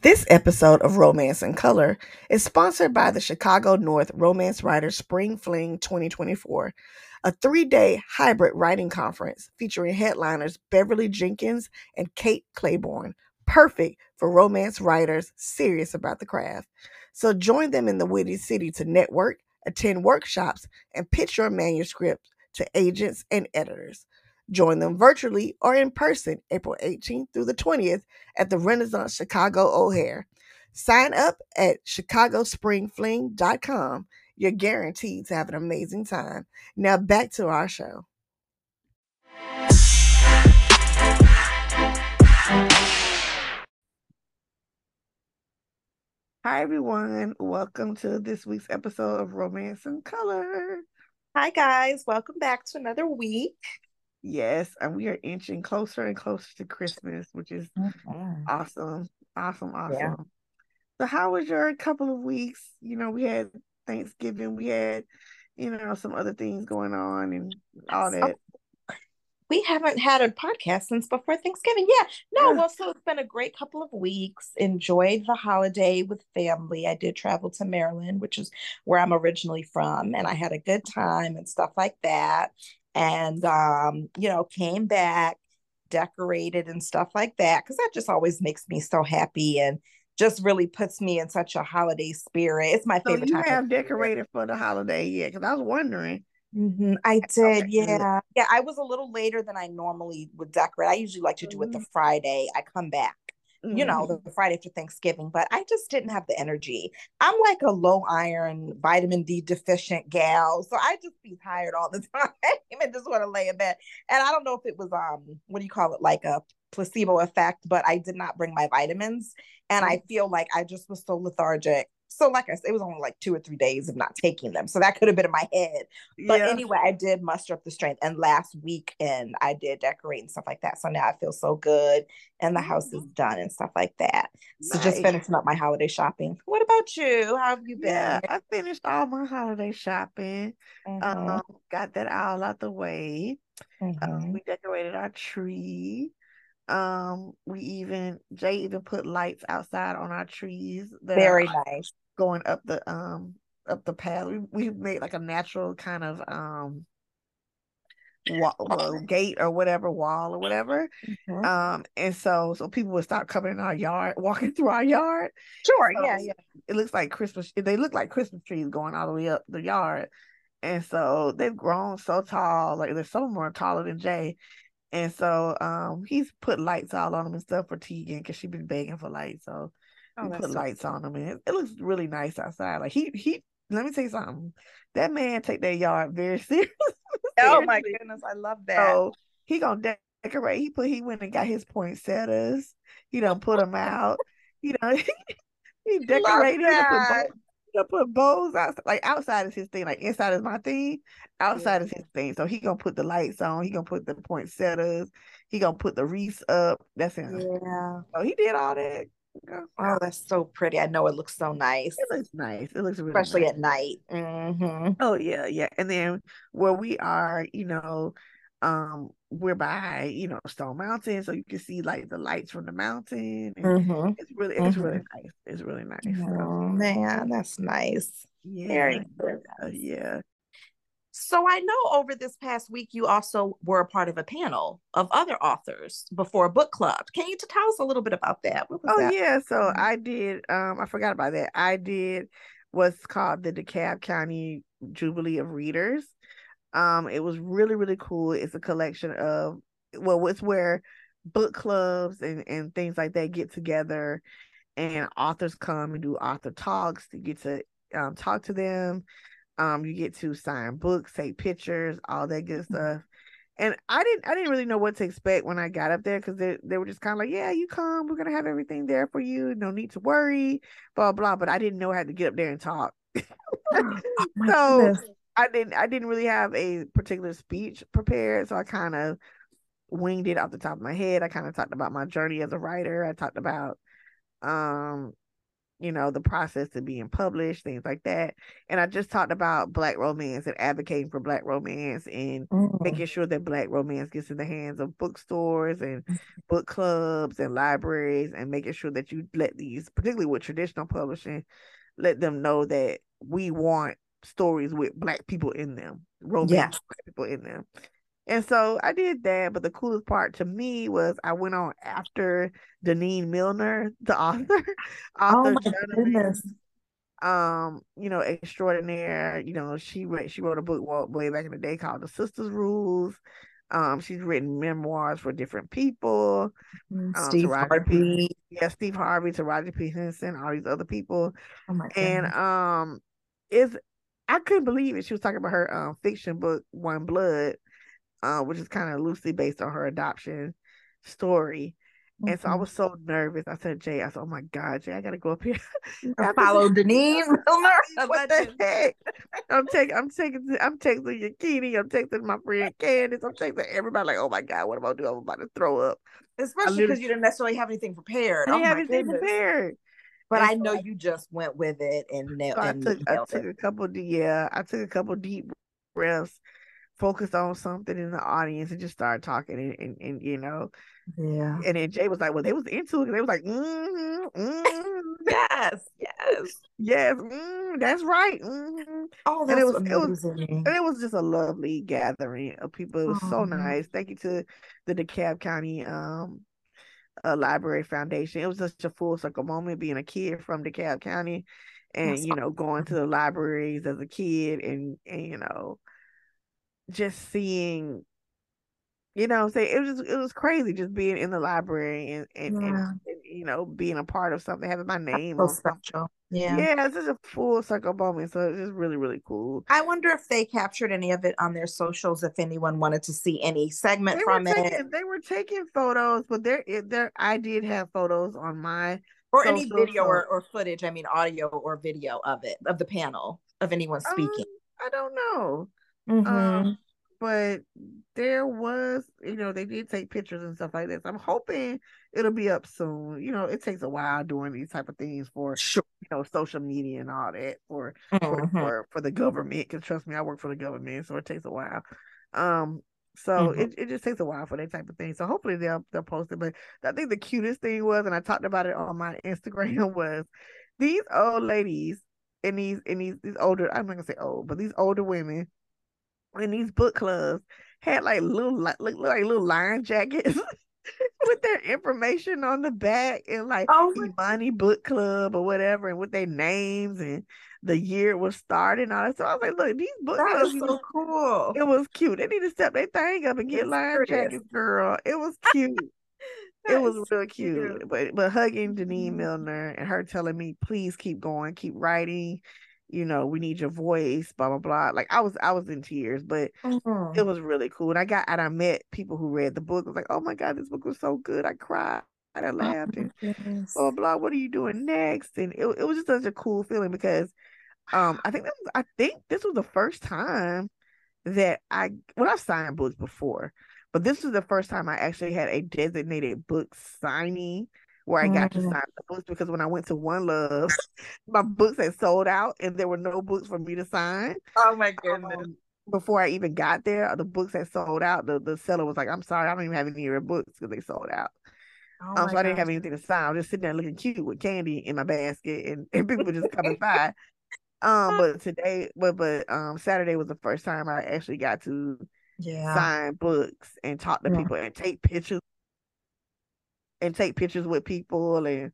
This episode of Romance in Color is sponsored by the Chicago North Romance Writers Spring Fling 2024, a three day hybrid writing conference featuring headliners Beverly Jenkins and Kate Clayborn, perfect for romance writers serious about the craft. So join them in the Windy City to network, attend workshops, and pitch your manuscript to agents and editors. Join them virtually or in person April 18th through the 20th at the Renaissance Chicago O'Hare. Sign up at chicagospringfling.com. You're guaranteed to have an amazing time. Now back to our show. Hi, everyone. Welcome to this week's episode of Romance in Color. Hi, guys. Welcome back to another week. Yes, and we are inching closer and closer to Christmas, which is Mhm. awesome. Awesome, awesome. Yeah. So, how was your couple of weeks? You know, we had Thanksgiving, we had, you know, some other things going on and all So that. we haven't had a podcast since before Thanksgiving. Yeah. No, Yeah. well, so it's been a great couple of weeks. Enjoyed the holiday with family. I did travel to Maryland, which is where I'm originally from, and I had a good time and stuff like that. And um, you know, came back, decorated and stuff like that, because that just always makes me so happy and just really puts me in such a holiday spirit. It's my So, favorite you time of have decorated for the holiday, yeah? Because I was wondering. hmm I did, yeah. Yeah, I was a little later than I normally would decorate. I usually like to do it the Mhm, Friday. I come back, you know, mhm. the Friday after Thanksgiving, but I just didn't have the energy. I'm like a low iron, vitamin D deficient gal, so I just be tired all the time and just want to lay in bed. And I don't know if it was um, what do you call it, like a placebo effect, but I did not bring my vitamins, and. I feel like I just was so lethargic. So, like I said, it was only like two or three days of not taking them. So that could have been in my head. But Yeah. anyway, I did muster up the strength. And last weekend, I did decorate and stuff like that. So now I feel so good, and the house is Mhm. done and stuff like that. So just finishing up my holiday shopping. What about you? How have you Yeah, been? I finished all my holiday shopping. hmm Um, got that all out the way. Um, hmm we decorated our tree. Um, we even Jay even put lights outside on our trees that are Very nice. Going up the um up the path. We we made like a natural kind of um wall, well, gate or whatever wall or whatever. Mhm. Um, and so so people would start coming in our yard, walking through our yard. Sure. So Yeah. Yeah. it looks like Christmas. They look like Christmas trees going all the way up the yard. And so they've grown so tall. Like there's some of them are taller than Jay. And so um he's put lights all on them and stuff for Tegan because she's been begging for lights. So Oh, put so lights on them and it, it looks really nice outside. Like he he let me tell you something. That man take that yard very serious. Oh my goodness, I love that. So he gonna decorate. He put he went and got his poinsettias. He done put them out. You know, he decorated. He done put that. bows. He done put bows outside. Like outside is his thing. Like inside is my thing. Outside Yeah. is his thing. So he gonna put the lights on. He gonna put the poinsettias. He gonna put the wreaths up. That's him. Yeah. So he did all that. Oh, that's so pretty. I know it looks so nice, It looks nice. It looks really especially nice. at night. hmm Oh yeah, yeah. And then where we are, you know, um, we're by, you know, Stone Mountain, so you can see like the lights from the mountain, and hmm it's really, it's really hmm nice. It's really nice. So Oh man, that's nice. Very yeah, good. yeah, yeah. So I know over this past week you also were a part of a panel of other authors before a book club. Can you tell us a little bit about that? Oh that? yeah. So Mhm. I did. Um, I forgot about that. I did what's called the DeKalb County Jubilee of Readers. Um, it was really, really cool. It's a collection of well, it's where book clubs and and things like that get together, and authors come and do author talks. You get to um, talk to them. Um, you get to sign books, take pictures, all that good stuff. And I didn't I didn't really know what to expect when I got up there because they, they were just kind of like, yeah, you come, we're gonna have everything there for you, no need to worry, blah blah. But I didn't know I had to get up there and talk. Oh so goodness. I didn't I didn't really have a particular speech prepared, so I kind of winged it off the top of my head. I kind of talked about my journey as a writer. I talked about um you know, the process to being published, things like that. And I just talked about black romance and advocating for black romance and mm. making sure that black romance gets in the hands of bookstores and mm. book clubs and libraries and making sure that you let these, particularly with traditional publishing, let them know that we want stories with black people in them, romance yes. people in them. And so I did that, but the coolest part to me was I went on after Denene Millner, the author, author oh goodness. um, you know, extraordinaire. You know, she wrote she wrote a book way back in the day called The Sisters Rules. Um, she's written memoirs for different people. Mm, um, Steve Harvey. P, yeah, Steve Harvey, Taraji P. Henson, all these other people. Oh my and um, is I couldn't believe it. She was talking about her um fiction book, One Blood uh, which is kind of loosely based on her adoption story. Mm-hmm. And so I mm-hmm. was so nervous. I said, Jay, I said, oh my God, Jay, I gotta go up here. I follow Denene what the heck? I'm taking, I'm taking, I'm texting Yakini, I'm texting my friend Candace, I'm texting everybody like, oh my God, what am I doing? I'm about to throw up. Especially because you didn't necessarily have anything prepared. I didn't oh have anything goodness. prepared. But and I know so you just went with it and, so I took, I took it. a couple, yeah, I took a couple deep breaths focused on something in the audience and just started talking and, and, and you know yeah and then jay was like well they was into it they was like mm-hmm, mm-hmm. yes yes yes mm, that's right mm-hmm. oh that's and it was amazing. it was and it was just a lovely gathering of people it was oh. so nice thank you to the dekalb county um uh, library foundation it was just a full circle moment being a kid from dekalb county and that's you know going to the libraries as a kid and and you know just seeing you know say it was just, it was crazy just being in the library and and, yeah. and, and you know being a part of something having my name so special. yeah. Yeah it's just a full circle moment so it's just really really cool. I wonder if they captured any of it on their socials if anyone wanted to see any segment they from taking, it they were taking photos but there there i did have photos on my or any video or, or footage i mean audio or video of it of the panel of anyone um, speaking. Um, i don't know Mm-hmm. Um, but there was, you know, they did take pictures and stuff like this. I'm hoping it'll be up soon. You know, it takes a while doing these type of things for sure. you know social media and all that for mm-hmm. for, for, for the government. Because trust me, I work for the government, so it takes a while. Um, so mm-hmm. it, it just takes a while for that type of thing. So hopefully they'll they'll post it. But I think the cutest thing was, and I talked about it on my Instagram, was these old ladies and these and these these older I'm not gonna say old, but these older women in these book clubs had like little like, like little line jackets with their information on the back and like oh Imani Book Club or whatever and with their names and the year it was started and all that. So I was like, look, these book that clubs, so cool. It was cute. They need to step their thing up and get it's line jackets, girl. It was cute. it was real cute. cute. But but hugging Denene mm-hmm. Millner and her telling me, please keep going, keep writing you know, we need your voice, blah blah blah. Like I was I was in tears, but mm-hmm. it was really cool. And I got and I met people who read the book. I was like, oh my god, this book was so good. I cried. I oh laughed and oh, blah blah. What are you doing next? And it, it was just such a cool feeling because um I think that was, I think this was the first time that I well I've signed books before, but this was the first time I actually had a designated book signing where I got mm-hmm. to sign the books because when I went to One Love, my books had sold out and there were no books for me to sign. Oh my goodness. Um, before I even got there, the books had sold out. The the seller was like, I'm sorry, I don't even have any of your books because they sold out. Oh um, so I didn't have anything to sign. I was just sitting there looking cute with candy in my basket and, and people just coming by. Um, but today, but but um Saturday was the first time I actually got to yeah. sign books and talk to yeah. people and take pictures and take pictures with people and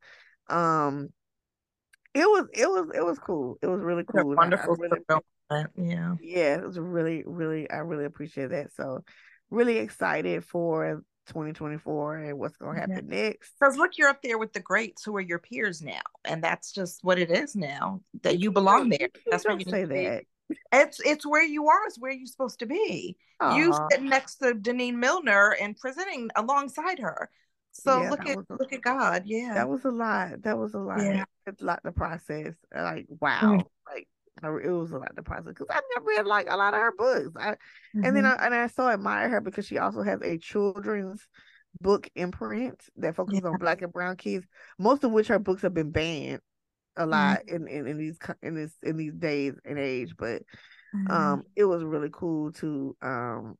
um it was it was it was cool. It was really cool. Wonderful. Really, yeah. Yeah, it was really, really I really appreciate that. So really excited for 2024 and what's gonna happen yeah. next. Because look, you're up there with the greats who are your peers now. And that's just what it is now. That you belong there. That's what you say that. It's it's where you are, is where you're supposed to be. Aww. You sitting next to Denene Millner and presenting alongside her. So yeah, look at a, look at God. Yeah. That was a lot. That was a lot. Yeah. It's a lot to process. Like wow. Mm-hmm. Like it was a lot to process because I've never read like a lot of her books. I, mm-hmm. And then mm-hmm. I, and I so admire her because she also has a children's book imprint that focuses yeah. on black and brown kids, most of which her books have been banned a lot mm-hmm. in, in in these in this in these days and age, but mm-hmm. um, it was really cool to um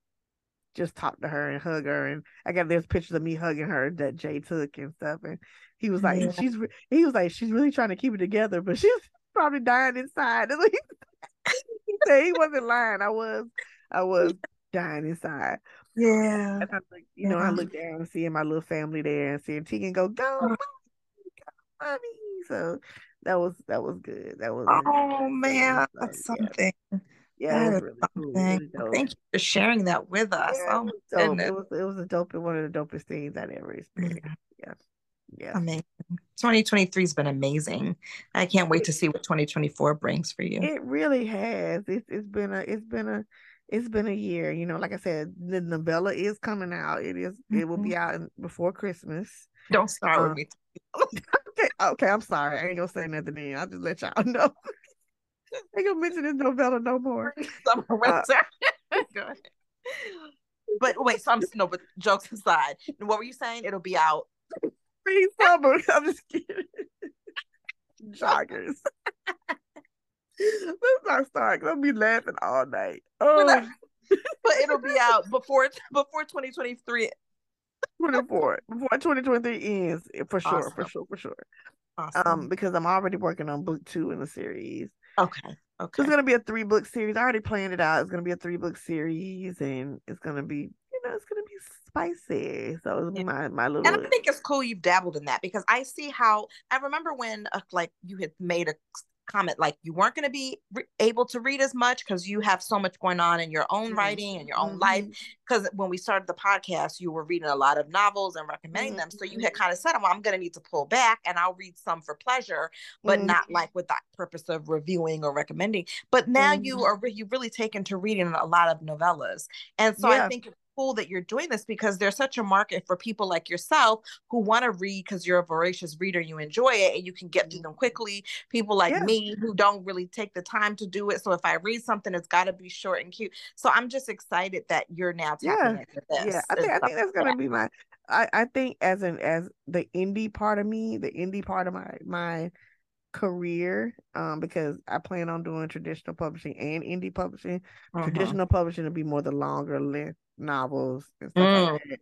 just talk to her and hug her. And I got there's pictures of me hugging her that Jay took and stuff. And he was like, yeah. she's he was like, she's really trying to keep it together, but she's probably dying inside. he said he wasn't lying. I was, I was dying inside. Yeah. And I like, you yeah. know, I look down and seeing my little family there and seeing Tegan go, go, uh-huh. mommy, go, mommy. So that was that was good. That was oh man, that's something. Yeah yeah, really cool. Really Thank you for sharing that with us. Yeah, oh, it, was it was it was a dope one of the dopest things I'd ever experienced. Yeah. Yeah. Amazing. 2023 has been amazing. I can't wait to see what 2024 brings for you. It really has. It's it's been a it's been a it's been a year. You know, like I said, the novella is coming out. It is, mm-hmm. it will be mm-hmm. out before Christmas. Don't start with me. okay, okay, I'm sorry. I ain't gonna say nothing then. I'll just let y'all know. I ain't gonna mention this novella no more. Summer, winter. Uh, Go ahead. But wait, so I'm no, but jokes aside, what were you saying? It'll be out. Spring summer. I'm just kidding. Joggers. Let's not start. I'll be laughing all night. Oh. but it'll be out before before 2023 24 before 2023 ends for sure awesome. for sure for sure awesome. um because i'm already working on book two in the series Okay. Okay. it's gonna be a three book series. I already planned it out. It's gonna be a three book series, and it's gonna be, you know, it's gonna be spicy. So it's yeah. my my little. And I think it's cool you've dabbled in that because I see how I remember when uh, like you had made a comment like you weren't going to be re- able to read as much because you have so much going on in your own mm-hmm. writing and your own mm-hmm. life because when we started the podcast you were reading a lot of novels and recommending mm-hmm. them so you had kind of said well i'm going to need to pull back and i'll read some for pleasure but not mm-hmm. like with that purpose of reviewing or recommending but now you mm-hmm. are you've really taken to reading a lot of novellas and so yeah. i think cool that you're doing this because there's such a market for people like yourself who want to read because you're a voracious reader, you enjoy it, and you can get through them quickly. People like yeah. me who don't really take the time to do it. So if I read something, it's got to be short and cute. So I'm just excited that you're now tapping yeah. into this. Yeah, I think, I think that's gonna be my. I, I think as an as the indie part of me, the indie part of my my career um because I plan on doing traditional publishing and indie publishing. Uh-huh. Traditional publishing will be more the longer length novels and stuff mm. like that.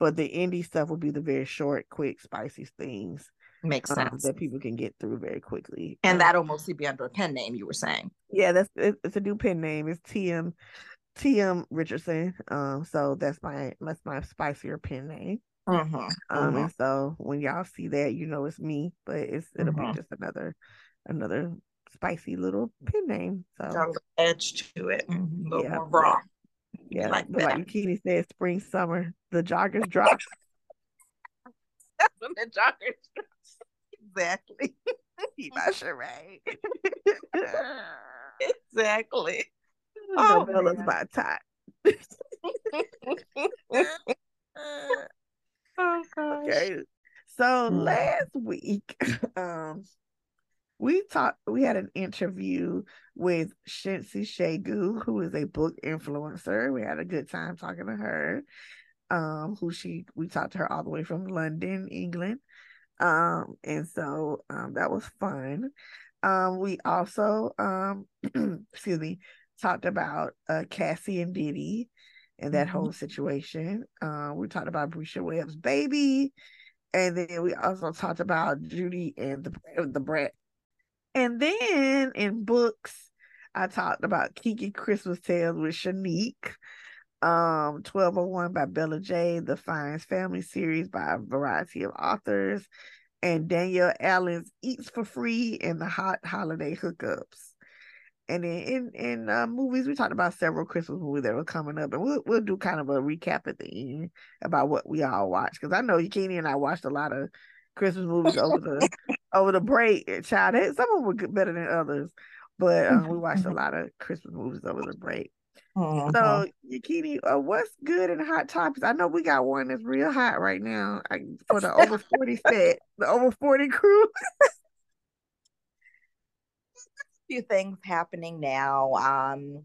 But the indie stuff will be the very short, quick, spicy things. Makes um, sense that people can get through very quickly, and that'll mostly be under a pen name. You were saying, yeah, that's it's a new pen name. It's TM TM Richardson. Um, so that's my that's my spicier pen name. Mm-hmm. Um, mm-hmm. and so when y'all see that, you know it's me, but it's it'll mm-hmm. be just another another spicy little pen name. So edge to it, mm-hmm. a little yeah, more raw. Yeah, like, like Yakini said, spring, summer, the joggers drop. That's when the joggers drop. Exactly. you not sure, right? exactly. Oh, Novella's by time. oh gosh. Okay. So hmm. last week, um, we talked we had an interview with Shensi Shegu, who is a book influencer. We had a good time talking to her. Um, who she we talked to her all the way from London, England. Um, and so um that was fun. Um, we also um excuse me talked about uh Cassie and Diddy and that mm-hmm. whole situation. Uh, we talked about Bresha Webb's baby. And then we also talked about Judy and the the Brat and then in books, I talked about Kiki Christmas Tales with Shanique, um, 1201 by Bella J, the Fiennes Family series by a variety of authors, and Danielle Allen's Eats for Free and the Hot Holiday Hookups. And then in in uh, movies, we talked about several Christmas movies that were coming up, and we'll we'll do kind of a recap at the end about what we all watched because I know Yakini and I watched a lot of Christmas movies over the over the break. Child, some of them were better than others, but um, we watched a lot of Christmas movies over the break. Uh-huh. So, Yakini, uh, what's good in hot topics? I know we got one that's real hot right now I, for the over forty set, the over forty crew. A few things happening now. Um,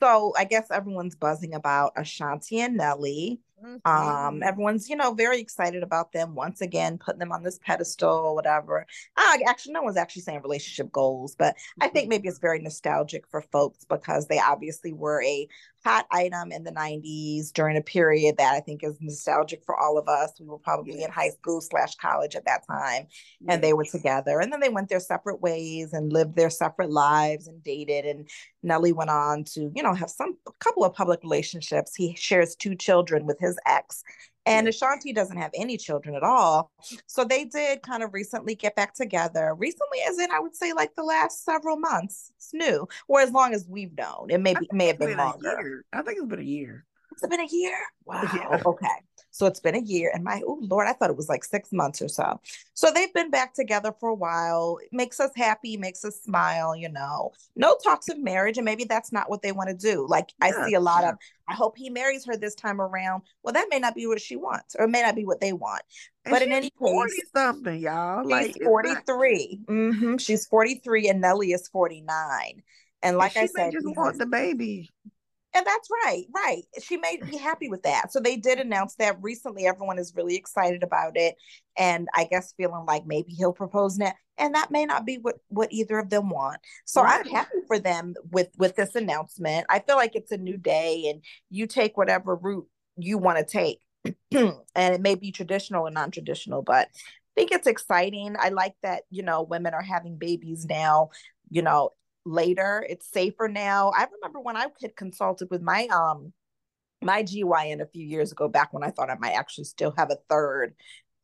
so I guess everyone's buzzing about Ashanti and Nelly Mm-hmm. Um, everyone's, you know, very excited about them once again, putting them on this pedestal, whatever. Uh, actually, no one's actually saying relationship goals, but mm-hmm. I think mm-hmm. maybe it's very nostalgic for folks because they obviously were a hot item in the 90s during a period that I think is nostalgic for all of us. We were probably yes. in high school slash college at that time, yes. and they were together. And then they went their separate ways and lived their separate lives and dated. And Nelly went on to, you know, have some a couple of public relationships. He shares two children with his ex. And Ashanti doesn't have any children at all. So they did kind of recently get back together. Recently, as in I would say like the last several months. It's new. Or as long as we've known. It may be may have been, been longer. I think it's been a year. It's been a year. Wow. Yeah. Okay. So it's been a year. And my, oh Lord, I thought it was like six months or so. So they've been back together for a while. It makes us happy, makes us smile, you know. No talks of marriage. And maybe that's not what they want to do. Like yeah, I see a lot yeah. of, I hope he marries her this time around. Well, that may not be what she wants, or it may not be what they want. And but in any case, something, y'all. She's like 43. Not... Mm-hmm. She's 43 and Nelly is 49. And like and I said, just want the baby. And that's right, right. She may be happy with that. So they did announce that recently. Everyone is really excited about it, and I guess feeling like maybe he'll propose now. And that may not be what what either of them want. So right. I'm happy for them with with this announcement. I feel like it's a new day, and you take whatever route you want to take, and it may be traditional and non traditional, but I think it's exciting. I like that you know women are having babies now. You know, later. It's safer now. I remember when I had consulted with my um my GYN a few years ago, back when I thought I might actually still have a third.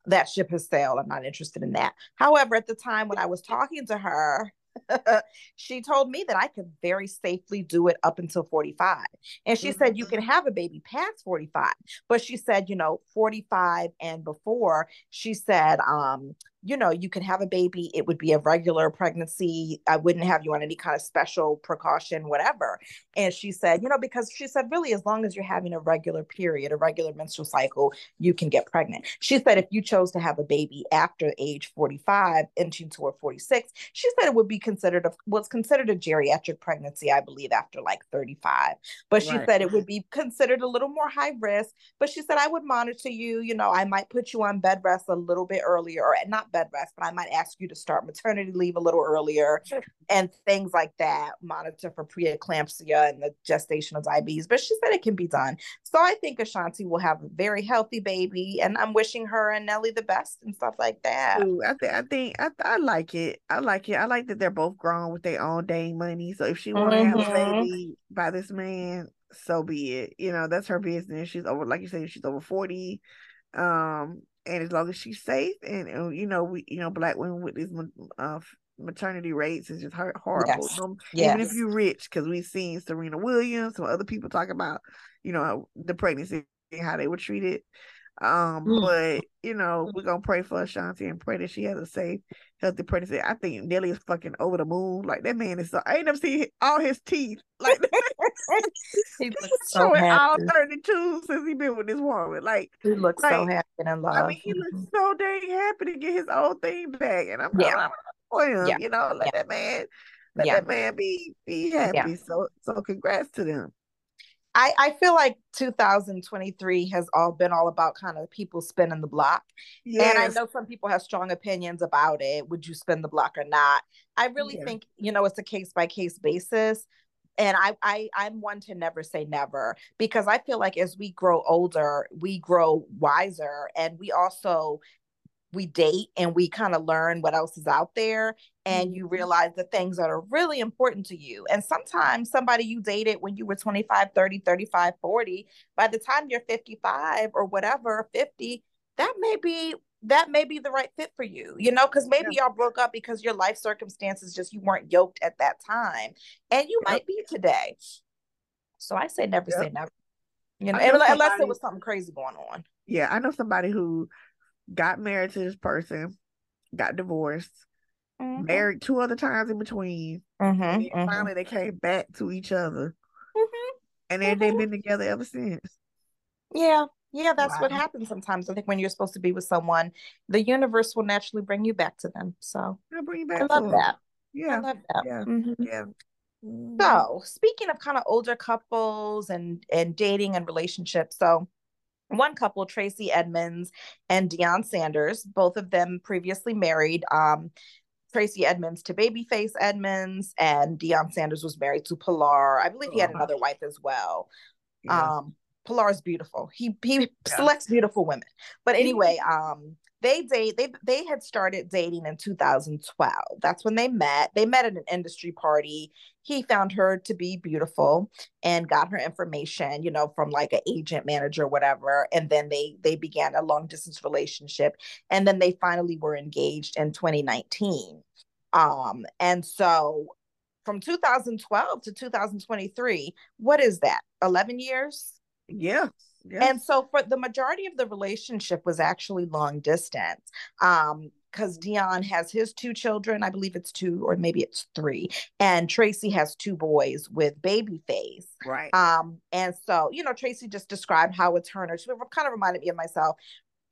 That ship has sailed. I'm not interested in that. However, at the time when I was talking to her, she told me that I could very safely do it up until 45. And she mm-hmm. said, you can mm-hmm. have a baby past 45. But she said, you know, 45 and before, she said, um, you know, you can have a baby. It would be a regular pregnancy. I wouldn't have you on any kind of special precaution, whatever. And she said, you know, because she said, really, as long as you're having a regular period, a regular menstrual cycle, you can get pregnant. She said, if you chose to have a baby after age 45, inching toward 46, she said it would be considered a, was considered a geriatric pregnancy, I believe, after like 35. But she right. said it would be considered a little more high risk. But she said, I would monitor you. You know, I might put you on bed rest a little bit earlier, or not bed rest, but I might ask you to start maternity leave a little earlier and things like that. Monitor for preeclampsia and the gestational diabetes. But she said it can be done. So I think Ashanti will have a very healthy baby, and I'm wishing her and Nelly the best and stuff like that. Ooh, I think I think I, I like it. I like it. I like that they're both grown with their own dang money. So if she want to mm-hmm. have a mm-hmm. baby by this man, so be it. You know, that's her business. She's over, like you said, she's over 40. Um, and as long as she's safe and, and you know we you know black women with these uh, maternity rates is just horrible yes. yes. even if you're rich because we've seen serena williams or other people talk about you know the pregnancy and how they were treated um, mm. but you know, we're gonna pray for Ashanti and pray that she has a safe, healthy pregnancy. I think Nelly is fucking over the moon. Like that man is so I ain't never seen all his teeth. Like he looks so showing happy. all 32 since he been with this woman. Like he looks like, so happy and love. I mean, he looks so dang happy to get his old thing back. And I'm yeah. Oh, for him, yeah. you know, let yeah. that man let yeah. that man be be happy. So so congrats to them. I, I feel like 2023 has all been all about kind of people spinning the block. Yes. And I know some people have strong opinions about it. Would you spin the block or not? I really think, you know, it's a case by case basis. And I, I I'm one to never say never because I feel like as we grow older, we grow wiser and we also we date and we kind of learn what else is out there and you mm-hmm. realize the things that are really important to you. And sometimes somebody you dated when you were 25 30 35 40 by the time you're 55 or whatever 50 that may be that may be the right fit for you you know because maybe yeah. y'all broke up because your life circumstances just you weren't yoked at that time and you might be today. So i say never say never you know, know unless somebody, there was something crazy going on. Yeah i know somebody who got married to this person, got divorced, mm-hmm. married two other times in between. Mm-hmm, and mm-hmm. finally they came back to each other. Mm-hmm, and then they've mm-hmm. been together ever since. Yeah. Yeah, that's wow. what happens sometimes. I think when you're supposed to be with someone, the universe will naturally bring you back to them. So I'll bring you back. I love that. Yeah. I love that. Yeah. Mm-hmm. Yeah. So speaking of kind of older couples and and dating and relationships, so one couple, Tracey Edmonds and Deion Sanders, both of them previously married. Um, Tracey Edmonds to Babyface Edmonds, and Deion Sanders was married to Pilar. I believe he had another wife as well. Yeah. Um, Pilar is beautiful. He he yeah. selects beautiful women. But anyway, um, they date they they had started dating in 2012 that's when they met. They met at an industry party. He found her to be beautiful and got her information you know from like an agent manager whatever and then they they began a long distance relationship and then they finally were engaged in 2019 um and so from 2012 to 2023 what is that 11 years? Yeah Yes. And so for the majority of the relationship was actually long distance. Um, because Deion has his two children, I believe it's two or maybe it's three, and Tracey has two boys with baby Babyface. Right. Um, and so you know, Tracey just described how it's her and her. She kind of reminded me of myself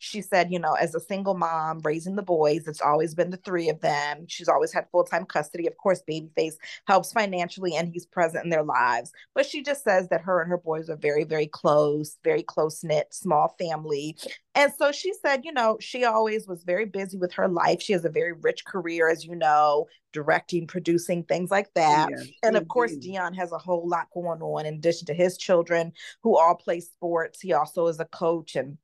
she said, you know, as a single mom raising the boys, it's always been the three of them. She's always had full time custody. Of course, Babyface helps financially and he's present in their lives. But she just says that her and her boys are very, very close, very close knit, small family. And so she said, you know, she always was very busy with her life. She has a very rich career, as you know, directing, producing, things like that. Yeah, and of course, Deion has a whole lot going on in addition to his children who all play sports. He also is a coach and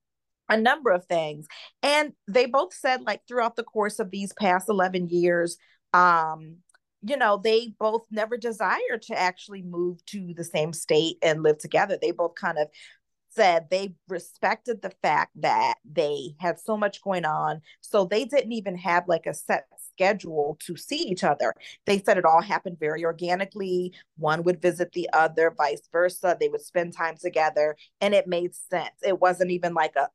a number of things and they both said like throughout the course of these past 11 years um you know they both never desired to actually move to the same state and live together they both kind of said they respected the fact that they had so much going on so they didn't even have like a set schedule to see each other. They said it all happened very organically. One would visit the other, vice versa. They would spend time together and it made sense. It wasn't even like a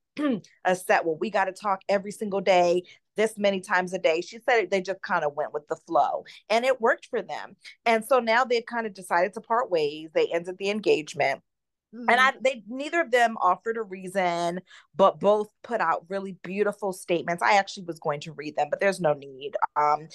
a set well we got to talk every single day this many times a day she said they just kind of went with the flow and it worked for them and so now they've kind of decided to part ways they ended the engagement Mm-hmm. And I they neither of them offered a reason, but both put out really beautiful statements. I actually was going to read them, but there's no need. Um,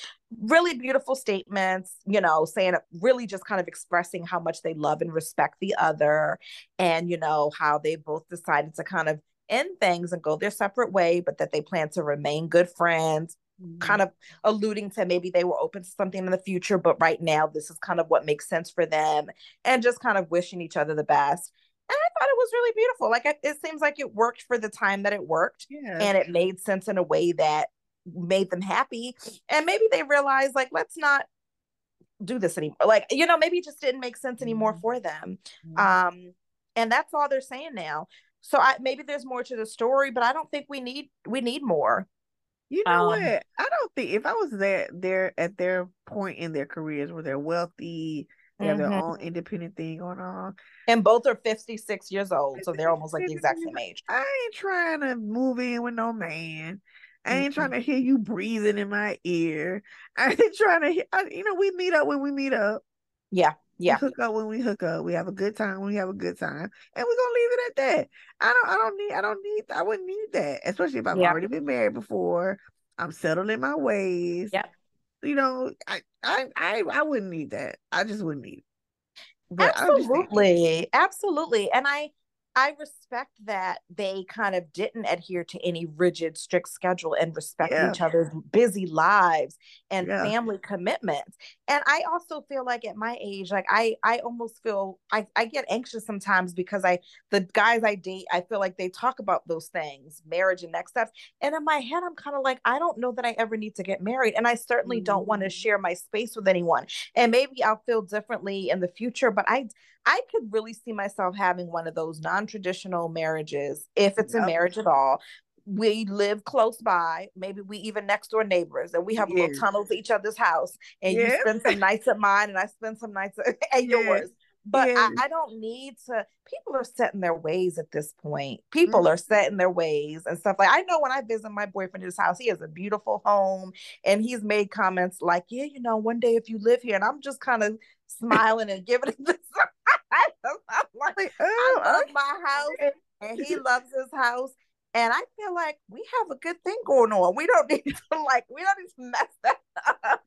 really beautiful statements, you know, saying really just kind of expressing how much they love and respect the other, and you know, how they both decided to kind of end things and go their separate way, but that they plan to remain good friends. Mm-hmm. Kind of alluding to maybe they were open to something in the future, but right now this is kind of what makes sense for them, and just kind of wishing each other the best and I thought it was really beautiful. Like it, it seems like it worked for the time that it worked, yeah. and it made sense in a way that made them happy. And maybe they realized, like, let's not do this anymore. Like, you know, maybe it just didn't make sense anymore mm-hmm. for them. Mm-hmm. Um, and that's all they're saying now. So I maybe there's more to the story, but I don't think we need we need more. You know um, what? I don't think if I was there there at their point in their careers where they're wealthy, they have mm-hmm. their own independent thing going on. And both are 56 years old. So they're almost like the exact same age. I ain't trying to move in with no man. I ain't mm-hmm. trying to hear you breathing in my ear. I ain't trying to hear, I, you know, we meet up when we meet up. Yeah. Yeah. We hook up when we hook up. We have a good time when we have a good time. And we're gonna leave it at that. I don't I don't need I don't need I wouldn't need that. Especially if I've yeah. already been married before. I'm settled in my ways. Yeah you know, I I I, I wouldn't need that. I just wouldn't need. It. But absolutely, absolutely, and I I respect that they kind of didn't adhere to any rigid, strict schedule and respect yeah. each other's busy lives and yeah. family commitments. And I also feel like at my age, like I, I almost feel I, I get anxious sometimes because I, the guys I date, I feel like they talk about those things, marriage and next steps. And in my head, I'm kind of like, I don't know that I ever need to get married. And I certainly mm-hmm. don't want to share my space with anyone. And maybe I'll feel differently in the future, but I, I could really see myself having one of those non-traditional marriages, if it's yep. a marriage at all. We live close by, maybe we even next door neighbors, and we have yes. little tunnels to each other's house. And yes. you spend some nights at mine, and I spend some nights at, yes. yours. But I, I, don't need to. People are set in their ways at this point. People mm-hmm. are set in their ways and stuff like. I know when I visit my boyfriend's house, he has a beautiful home, and he's made comments like, "Yeah, you know, one day if you live here," and I'm just kind of smiling and giving it this. I'm like, oh, I love my house, and he loves his house. And I feel like we have a good thing going on. We don't need to like, we don't need to mess that up.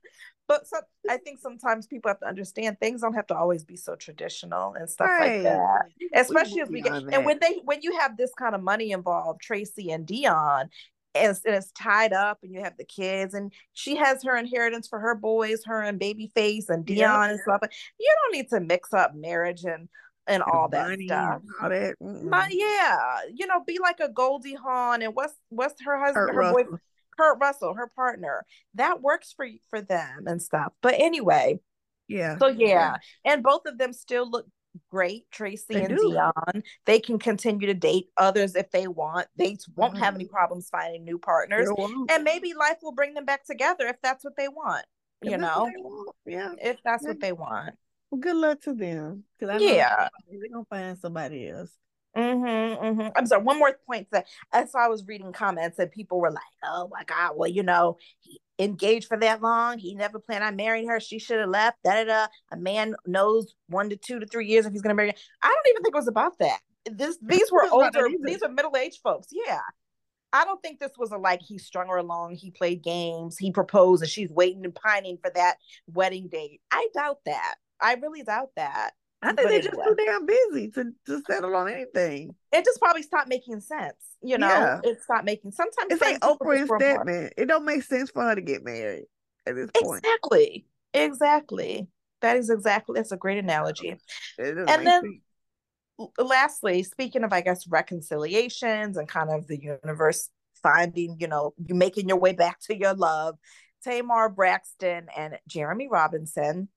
but some, I think sometimes people have to understand things don't have to always be so traditional and stuff right. like that. Especially as we get and when they when you have this kind of money involved, Tracey and Deion, and it's tied up and you have the kids and she has her inheritance for her boys, her and Babyface and Deion yeah. and stuff. You don't need to mix up marriage and and all that stuff. All that. My, yeah, you know, be like a Goldie Hawn and what's what's her husband, Kurt her Russell. boy, Kurt Russell, her partner. That works for for them and stuff. But anyway, yeah. So yeah. and both of them still look great, Tracey they and do. Deion. They can continue to date others if they want. They won't have any problems finding new partners, and maybe life will bring them back together if that's what they want. If you know, want. yeah, if that's yeah. what they want. Well, good luck to them. Cause I yeah, they're gonna find somebody else. Mm-hmm, mm-hmm. I'm sorry. One more point that as I was reading comments and people were like, "Oh my god, well, you know, he engaged for that long. He never planned on marrying her. She should have left." Da da da. A man knows one to two to three years if he's gonna marry. Her. I don't even think it was about that. This these were older. These are middle aged folks. Yeah. I don't think this was a like he strung her along, he played games, he proposed, and she's waiting and pining for that wedding date. I doubt that. I really doubt that. I think they're just too damn busy to, to settle on anything. It just probably stopped making sense. You know, yeah. it stopped making sometimes it's like Oprah and Stedman. It don't make sense for her to get married at this point. Exactly. Exactly. That is exactly that's a great analogy. And then sense. lastly, speaking of I guess reconciliations and kind of the universe finding, you know, you making your way back to your love, Tamar Braxton and Jeremy Robinson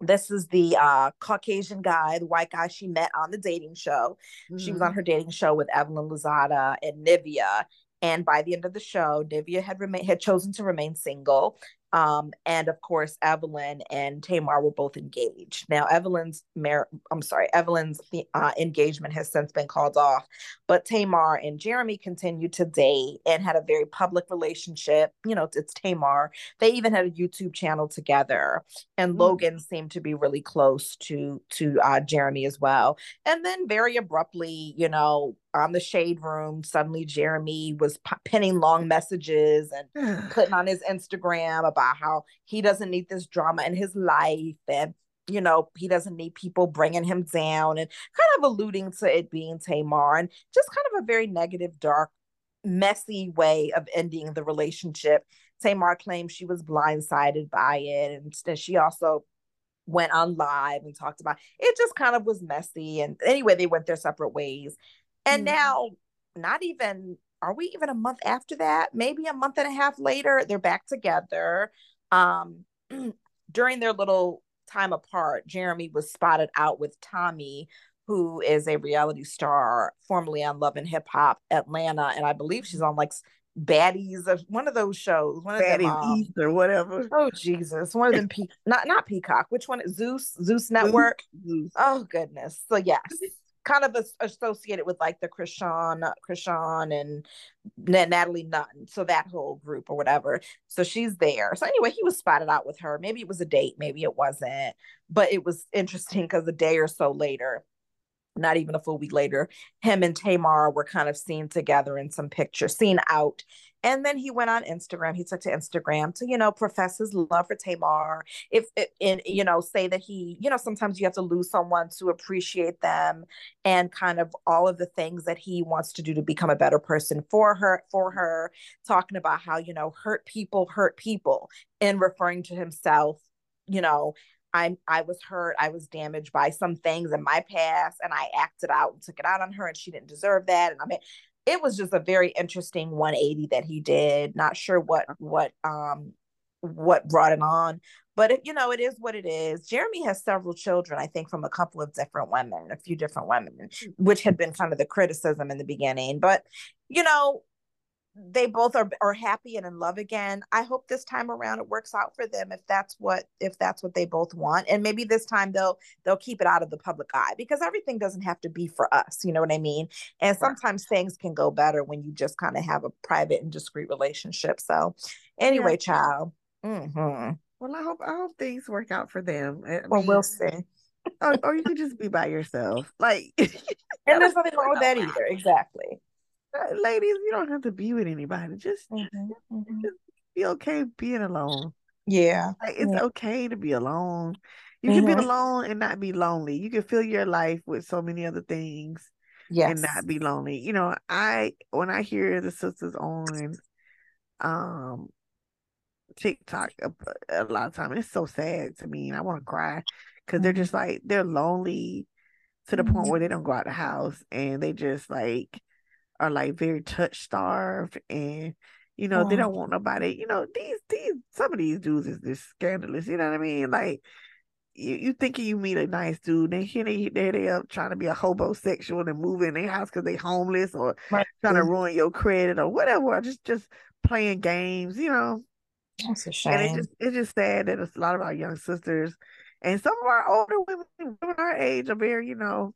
this is the uh, Caucasian guy, the white guy she met on the dating show. Mm-hmm. She was on mm-hmm. her dating show with Evelyn Lozada and Nivea. And by the end of the show, Nivea had remain had chosen to remain single. Um, and of course, Evelyn and Tamar were both engaged. Now, Evelyn's mar- I'm sorry, Evelyn's uh, engagement has since been called off, but Tamar and Jeremy continued to date and had a very public relationship. You know, it's Tamar. They even had a YouTube channel together, and mm-hmm. Logan seemed to be really close to to uh, Jeremy as well. And then very abruptly, you know, on the shade room suddenly jeremy was p- penning long messages and putting on his instagram about how he doesn't need this drama in his life and you know he doesn't need people bringing him down and kind of alluding to it being tamar and just kind of a very negative dark messy way of ending the relationship. Tamar claimed she was blindsided by it and she also went on live and talked about it just kind of was messy and anyway they went their separate ways and mm-hmm. now, not even, are we even a month after that? Maybe a month and a half later, they're back together. Um, during their little time apart, Jeremy was spotted out with Tommie, who is a reality star formerly on Love and Hip Hop Atlanta. And I believe she's on like baddies of one of those shows. One of baddies them, um, or whatever. Oh Jesus, one of them. Pe- not not Peacock. Which one? Zeus Zeus Network. Zeus. Oh goodness. So yes, kind of associated with like the Chrisean, Chrisean and Natalie Nunn. So that whole group or whatever. So she's there. So anyway, he was spotted out with her. Maybe it was a date, maybe it wasn't. But it was interesting because a day or so later, not even a full week later, him and Tamar were kind of seen together in some pictures, seen out and then he went on Instagram. He took to Instagram to, you know, profess his love for Tamar. If and you know, say that he, you know, sometimes you have to lose someone to appreciate them and kind of all of the things that he wants to do to become a better person for her, for her, talking about how, you know, hurt people hurt people and referring to himself, you know, I'm I was hurt, I was damaged by some things in my past, and I acted out and took it out on her, and she didn't deserve that. And I mean, it was just a very interesting 180 that he did. Not sure what what um what brought it on, but it, you know it is what it is. Jeremy has several children, I think, from a couple of different women, a few different women, which had been kind of the criticism in the beginning. But you know, they both are are happy and in love again. I hope this time around it works out for them if that's what if that's what they both want. And maybe this time they'll they'll keep it out of the public eye because everything doesn't have to be for us, you know what I mean? And sometimes things can go better when you just kind of have a private and discreet relationship. So anyway, yeah. child. Mm-hmm. Well, I hope I hope things work out for them. I well, we'll see. or, or you could just be by yourself. Like and there's nothing wrong with that either. Exactly. Ladies, you don't have to be with anybody. Just, mm-hmm, mm-hmm. just be okay being alone. Yeah. Like, it's yeah. okay to be alone. You can be Mhm. alone and not be lonely. You can fill your life with so many other things and not be lonely. You know, I when I hear the sisters on um TikTok a, a lot of time, it's so sad to me, and I want to cry because they're Mhm. just like they're lonely to the point where they don't go out the house and they just like are like very touch starved and you know they Mm. don't want nobody. You know these these some of these dudes is just scandalous. You know what I mean? Like you, you thinking you meet a nice dude, then here they there they up trying to be a homosexual and move in their house because they homeless or Right. trying to ruin your credit or whatever, or just just playing games, you know. That's a shame. And it's just it's just sad that it's a lot of our young sisters and some of our older women, women our age are very, you know,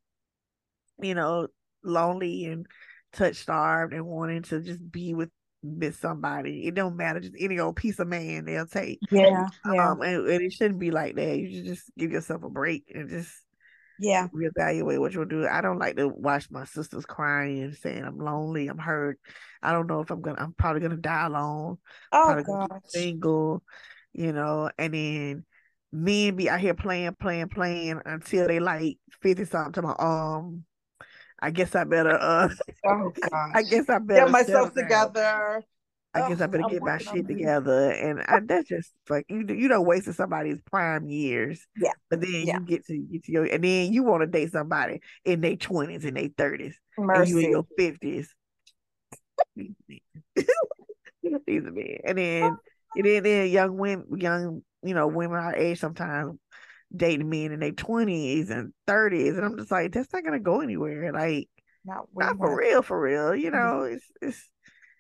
you know, lonely and touch starved and wanting to just be with with somebody. It don't matter, just any old piece of man they'll take. Yeah. Yeah. Um, and, and it shouldn't be like that. You should just give yourself a break and just Yeah. reevaluate what you'll do. I don't like to watch my sisters crying and saying I'm lonely, I'm hurt. I don't know if I'm gonna. I'm probably gonna die alone. Oh Probably gonna be gosh. single, you know. And then men be out here playing, playing, playing until they like fifty something. talking about, Um, I guess I better. Uh, Oh I guess I better Get myself together. I guess I better I'm get my shit together, and I, that's just like you. You don't wasted somebody's prime years. Yeah. But then Yeah. you get to get to your, and then you want to date somebody in their twenties and their thirties, and you in your fifties. These are men, and then and then, then young women, young you know women our age sometimes dating men in their twenties and thirties, and I'm just like, that's not gonna go anywhere. Like, Not not for real, for real. You know, it's it's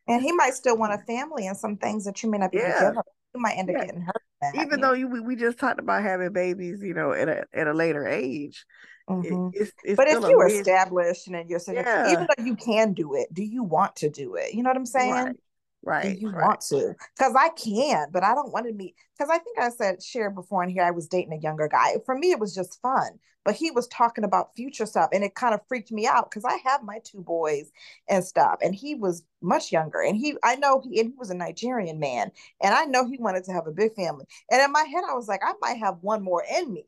And he might still want a family and some things that you may not be yeah. together. You might end up Yeah. getting hurt. that, even though you we, we just talked about having babies, you know, at a at a later age, it, Mhm. it's it's But if you risk. established and you're saying Yeah. even though you can do it, do you want to do it? You know what I'm saying? Right, right, you right. want to? Because I can, but I don't want to meet. Because I think I said shared before in here, I was dating a younger guy. For me, it was just fun, but he was talking about future stuff, and it kind of freaked me out because I have my two boys and stuff, and he was much younger, and he, I know he, and he was a Nigerian man, and I know he wanted to have a big family, and in my head, I was like, I might have one more in me,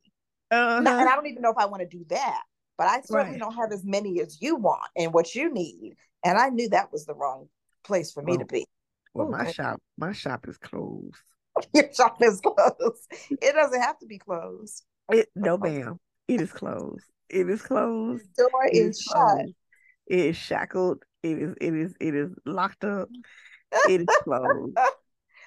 Uh Not- and. I don't even know if I want to do that, but I certainly Right. don't have as many as you want and what you need, and I knew that was the wrong place for me to be. Well, my shop, my shop is closed. Your shop is closed. It doesn't have to be closed. It no, ma'am. It is closed. It is closed. The door It is is shut. closed. It is shackled. It is. It is. It is locked up. It is closed.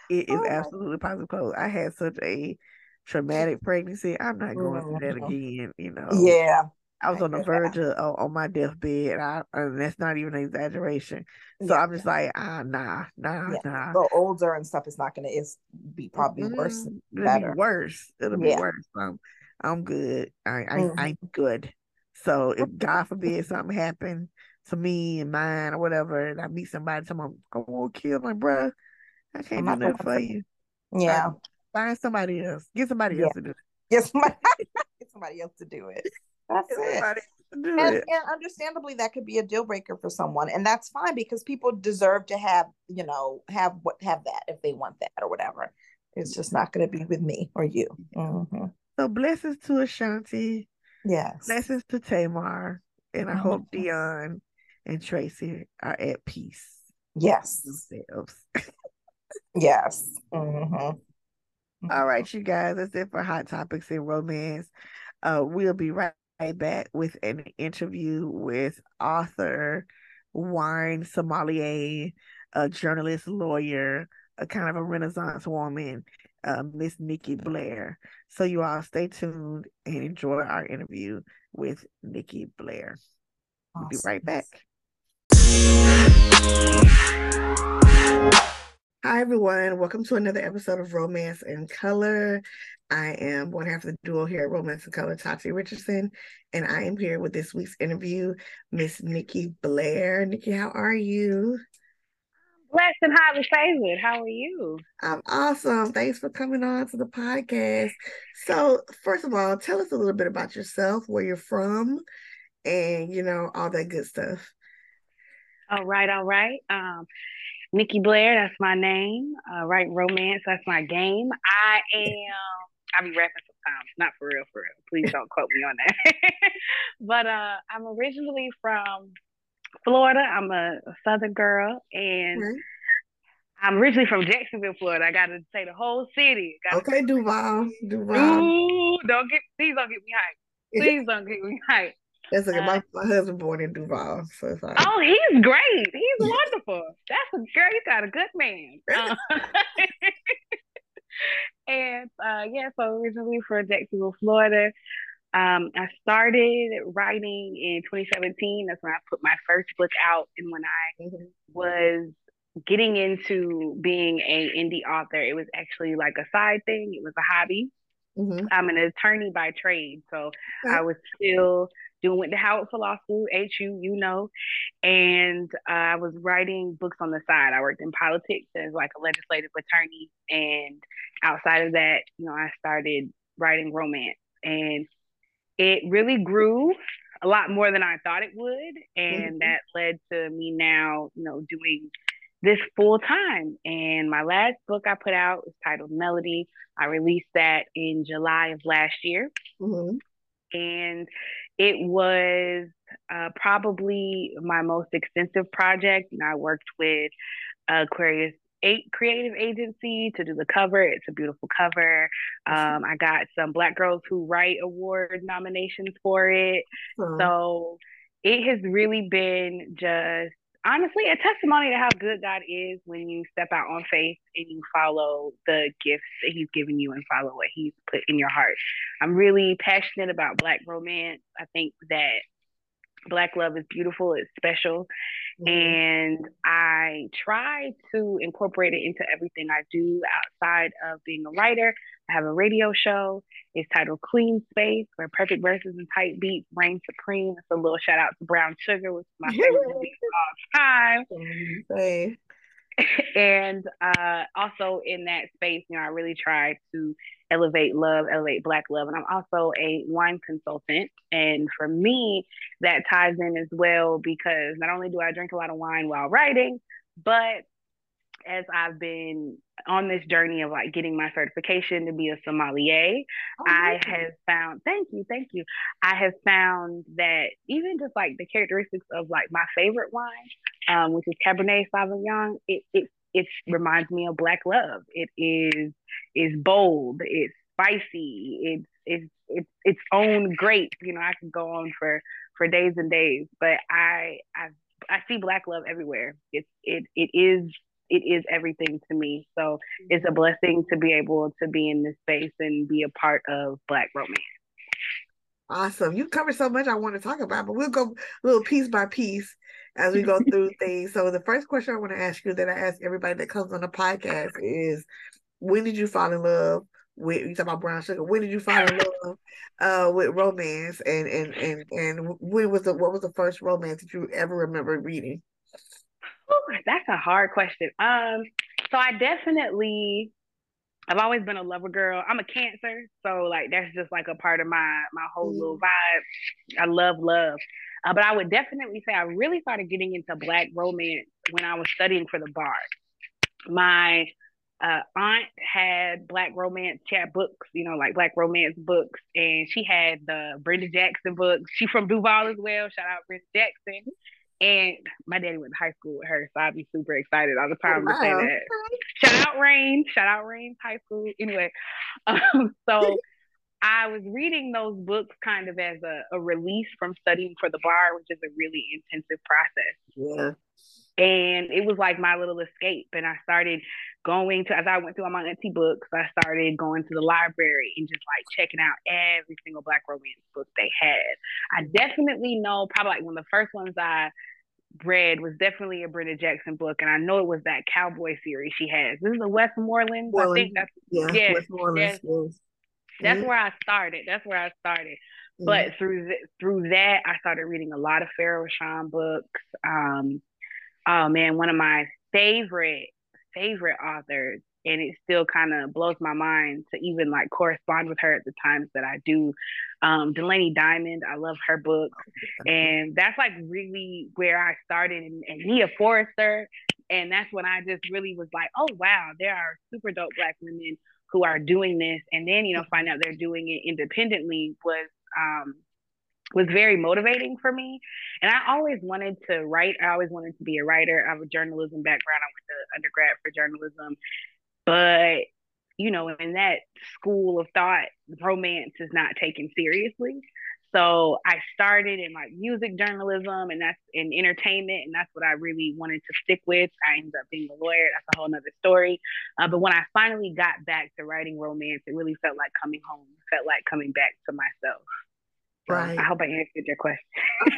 It is Oh absolutely positive closed. I had such a traumatic pregnancy. I'm not going through that Mhm. again. You know. Yeah. I was I on the verge of on my deathbed, and, I, and that's not even an exaggeration. So Yeah. I'm just like, ah, nah, nah, Yeah. nah. The older and stuff is not gonna is be probably worse. Mm-mm. and It'll better. be worse. It'll be worse. I'm, I'm good. I, I, Mhm. I'm good. So if God forbid something happened to me and mine or whatever, and I meet somebody, someone go oh, kill my bruh, I can't do not nothing for you. Yeah. Find somebody else. Get somebody Yeah. else to do it. Get somebody, get somebody else to do it. That's Get it. somebody else to do And, it. and understandably, that could be a deal breaker for someone, and that's fine because people deserve to have, you know, have what have that if they want that or whatever. It's just not going to be with me or you. Mhm. So blessings to Ashanti. Yes. Blessings to Tamar. And I Mhm. hope Deion and Tracey are at peace Yes. themselves. Yes. Mhm. All right, you guys, that's it for Hot Topics in Romance. Uh, we'll be right, right back with an interview with author, wine sommelier, a journalist, lawyer, a kind of a Renaissance woman, uh, Miss Nikki Blaire. So you all stay tuned and enjoy our interview with Nikki Blaire. We'll be right back. Hi, everyone. Welcome to another episode of Romance in Colour. I am one half of the duo here at Romance in Colour, Tati Richardson, and I am here with this week's interview, Miss Nikki Blaire. Nikki, how are you? Blessed and highly favored. How are you? I'm awesome. Thanks for coming on to the podcast. So, first of all, tell us a little bit about yourself, where you're from, and you know, all that good stuff. All right, all right. Um, Nikki Blaire, that's my name. Uh, write romance, that's my game. I am. I'll be rapping sometimes, not for real, for real. Please don't quote me on that. but uh, I'm originally from Florida. I'm a Southern girl, and mm-hmm. I'm originally from Jacksonville, Florida. I got to say the whole city. Okay, Duval. Duval. Ooh, don't get please don't get me hyped. Please don't get me hyped. That's okay. Uh, my, my husband born in Duval, so it's like, Oh, he's great. He's wonderful. That's a girl. You got a good man. Uh, and uh, yeah, so originally from Jacksonville, Florida. Um, I started writing in 2017. That's when I put my first book out, and when I mm-hmm. was getting into being a indie author, it was actually like a side thing. It was a hobby. Mm-hmm. I'm an attorney by trade, so okay. I was still doing went to Howard for law school, HU, you know, and uh, I was writing books on the side. I worked in politics as like a legislative attorney, and outside of that, you know, I started writing romance, and it really grew a lot more than I thought it would, and mm-hmm. that led to me now, you know, doing this full time. And my last book I put out was titled Melody. I released that in July of last year. Mm-hmm. And it was uh, probably my most extensive project. You know, I worked with Aquarius eight creative agency to do the cover. It's a beautiful cover. Um, I got some Black Girls Who Write Award nominations for it. So it has really been just honestly a testimony to how good God is when you step out on faith and you follow the gifts that He's given you and follow what He's put in your heart. I'm really passionate about Black romance. I think that Black love is beautiful, it's special. Mm-hmm. And I try to incorporate it into everything I do outside of being a writer. I have a radio show. It's titled Clean Space, where perfect verses and tight beats reign supreme. It's a little shout out to Brown Sugar, which is my favorite of all time. and uh, also in that space, you know, I really try to elevate love, elevate Black love. And I'm also a wine consultant. And for me, that ties in as well because not only do I drink a lot of wine while writing, but as I've been on this journey of like getting my certification to be a sommelier, oh, I have found, thank you, thank you. I have found that even just like the characteristics of like my favorite wine, um, which is Cabernet Sauvignon, it, it, it reminds me of black love. It is, is bold, it's spicy, it's, it's, it's its own great. You know, I could go on for, for days and days, but I, I, I see black love everywhere. It's, it, it is it is everything to me. So it's a blessing to be able to be in this space and be a part of Black romance. Awesome. You covered so much I want to talk about, but we'll go a little piece by piece as we go through things. So the first question I want to ask you that I ask everybody that comes on the podcast is when did you fall in love with you talk about brown sugar? When did you fall in love uh, with romance and and and and when was the what was the first romance that you ever remember reading? that's a hard question. Um, so I definitely, I've always been a lover girl. I'm a Cancer, so like that's just like a part of my my whole mm. little vibe. I love love, uh, but I would definitely say I really started getting into Black romance when I was studying for the bar. My uh, aunt had black romance chat books, you know, like black romance books, and she had the Brenda Jackson books. She from Duval as well. Shout out Brenda Jackson. And my daddy went to high school with her, so I'd be super excited all the time wow. to say that. Shout out Raines, shout out Raines high school. Anyway, um, so I was reading those books kind of as a, a release from studying for the bar, which is a really intensive process. Yeah. And it was like my little escape. And I started going to, as I went through all my auntie books, I started going to the library and just like checking out every single Black romance book they had. I definitely know, probably like one of the first ones I read was definitely a Brenda Jackson book, and I know it was that cowboy series she has. This is the Westmoreland. I think that's yeah, yes, Westmoreland. Yes. That's mm-hmm. where I started. That's where I started. Mm-hmm. But through th- through that, I started reading a lot of Farrah Rochon books. Um, oh man, one of my favorite favorite authors and it still kind of blows my mind to even like correspond with her at the times that I do. Um, Delaney Diamond, I love her book, and that's like really where I started. And, and Nia Forrester, and that's when I just really was like, oh wow, there are super dope black women who are doing this, and then you know find out they're doing it independently was um was very motivating for me. And I always wanted to write. I always wanted to be a writer. I have a journalism background. I went to undergrad for journalism, but you know, in that school of thought, romance is not taken seriously. So I started in like music journalism and that's in entertainment, and that's what I really wanted to stick with. I ended up being a lawyer. That's a whole nother story. Uh, but when I finally got back to writing romance, it really felt like coming home. It felt like coming back to myself. So right. I hope I answered your question.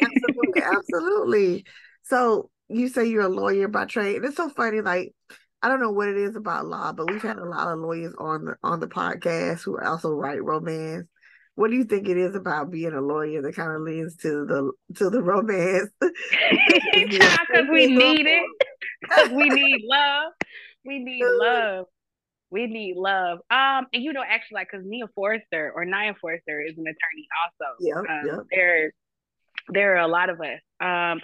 absolutely, absolutely. So you say you're a lawyer by trade. And it's so funny, like I don't know what it is about law, but we've had a lot of lawyers on the on the podcast who also write romance. What do you think it is about being a lawyer that kind of leads to the to the romance? Because we need it. Because we need love. We need love. We need love. Um, and you know, actually, like, because Nia Forrester or Nia Forrester is an attorney also. Yeah, um, yeah. There, there are a lot of us. Um,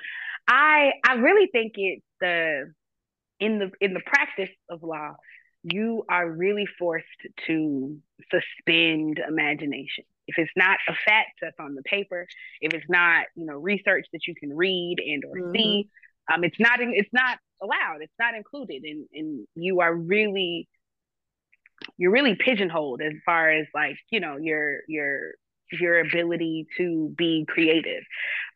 I I really think it's the in the in the practice of law, you are really forced to suspend imagination. If it's not a fact that's on the paper, if it's not you know research that you can read and or mm-hmm. see, um, it's not it's not allowed. It's not included, and and you are really you're really pigeonholed as far as like you know your your your ability to be creative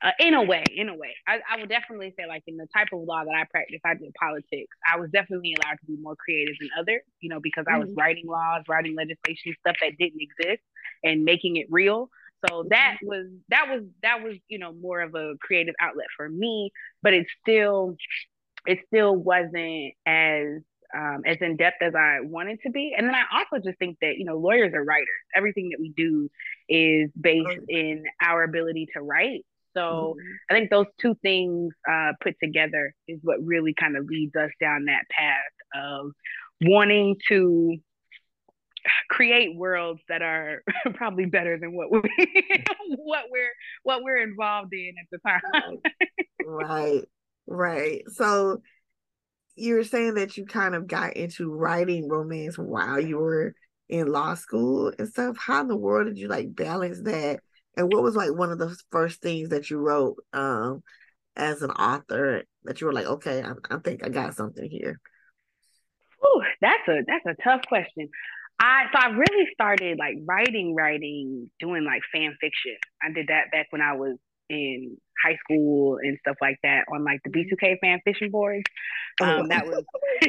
uh, in a way in a way I, I would definitely say like in the type of law that i practice i did politics i was definitely allowed to be more creative than others you know because i was mm-hmm. writing laws writing legislation stuff that didn't exist and making it real so that mm-hmm. was that was that was you know more of a creative outlet for me but it still it still wasn't as um, as in depth as I wanted to be. And then I also just think that, you know, lawyers are writers. Everything that we do is based in our ability to write. So mm-hmm. I think those two things uh, put together is what really kind of leads us down that path of wanting to create worlds that are probably better than what we what we're what we're involved in at the time. right. Right. So you were saying that you kind of got into writing romance while you were in law school and stuff. How in the world did you like balance that? And what was like one of the first things that you wrote um as an author that you were like, okay, I, I think I got something here? Oh, that's a that's a tough question. I so I really started like writing, writing, doing like fan fiction. I did that back when I was in high school and stuff like that on like the B2K fan fiction boards. Oh, um, that was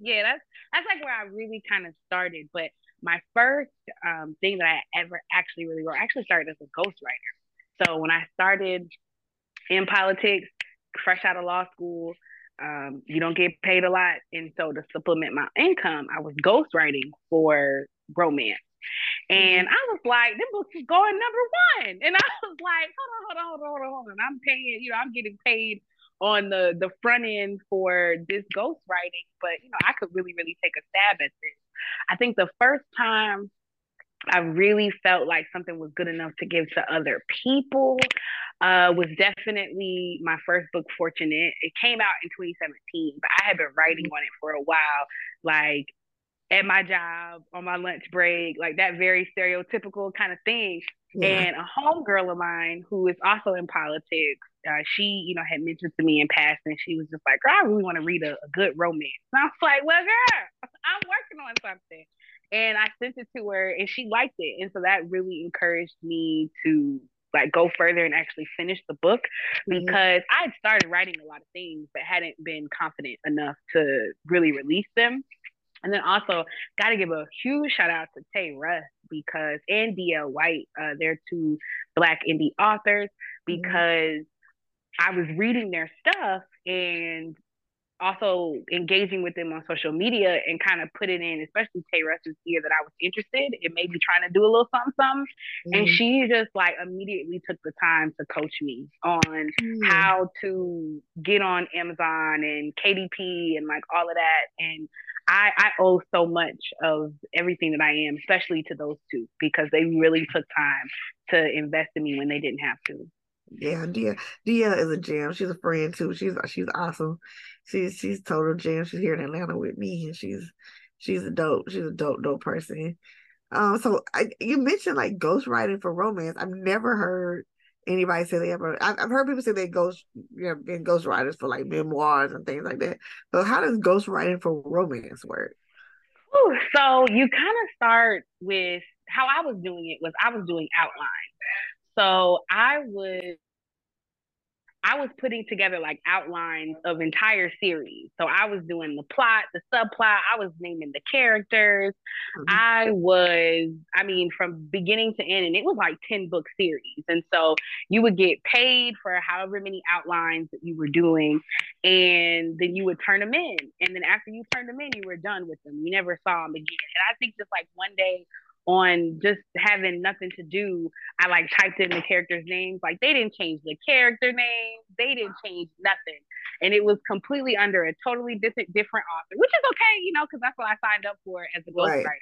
yeah, that's that's like where I really kind of started. But my first um, thing that I ever actually really wrote, I actually started as a ghostwriter. So when I started in politics, fresh out of law school, um, you don't get paid a lot, and so to supplement my income, I was ghostwriting for romance. And mm-hmm. I was like, this book is going number one. And I was like, hold on, hold on, hold on, hold on, hold on. I'm paying, you know, I'm getting paid on the the front end for this ghostwriting, but you know, I could really, really take a stab at this. I think the first time I really felt like something was good enough to give to other people uh, was definitely my first book, Fortunate. It came out in 2017, but I had been writing mm-hmm. on it for a while. Like at my job on my lunch break, like that very stereotypical kind of thing. Yeah. And a homegirl of mine who is also in politics, uh, she, you know, had mentioned to me in passing, she was just like, girl, I really want to read a, a, good romance. And I was like, well, girl, I'm working on something. And I sent it to her and she liked it. And so that really encouraged me to like go further and actually finish the book mm-hmm. because I had started writing a lot of things but hadn't been confident enough to really release them. And then also got to give a huge shout out to Tay Russ because and DL White, uh, they're two Black indie authors mm-hmm. because mm-hmm. I was reading their stuff and also engaging with them on social media and kind of put it in, especially Tay Russ's ear that I was interested in maybe trying to do a little something, something. Mm-hmm. And she just like immediately took the time to coach me on mm-hmm. how to get on Amazon and KDP and like all of that. And I, I owe so much of everything that I am, especially to those two, because they really took time to invest in me when they didn't have to. Yeah, Dia Dia is a gem. She's a friend too. She's she's awesome. She's she's total gem. She's here in Atlanta with me, and she's she's a dope. She's a dope dope person. Um, so I, you mentioned like ghostwriting for romance. I've never heard anybody say they ever. I've, I've heard people say they ghost, you know, been ghostwriters for like memoirs and things like that. So how does ghostwriting for romance work? Ooh, so you kind of start with how I was doing it was I was doing outline. So I would I was putting together like outlines of entire series. So I was doing the plot, the subplot, I was naming the characters. Mm-hmm. I was, I mean, from beginning to end, and it was like 10 book series. And so you would get paid for however many outlines that you were doing, and then you would turn them in. And then after you turned them in, you were done with them. You never saw them again. And I think just like one day on just having nothing to do, I like typed in the characters' names. Like they didn't change the character names, they didn't change nothing. And it was completely under a totally different different author, which is okay, you know, because that's what I signed up for as a ghostwriter. Right.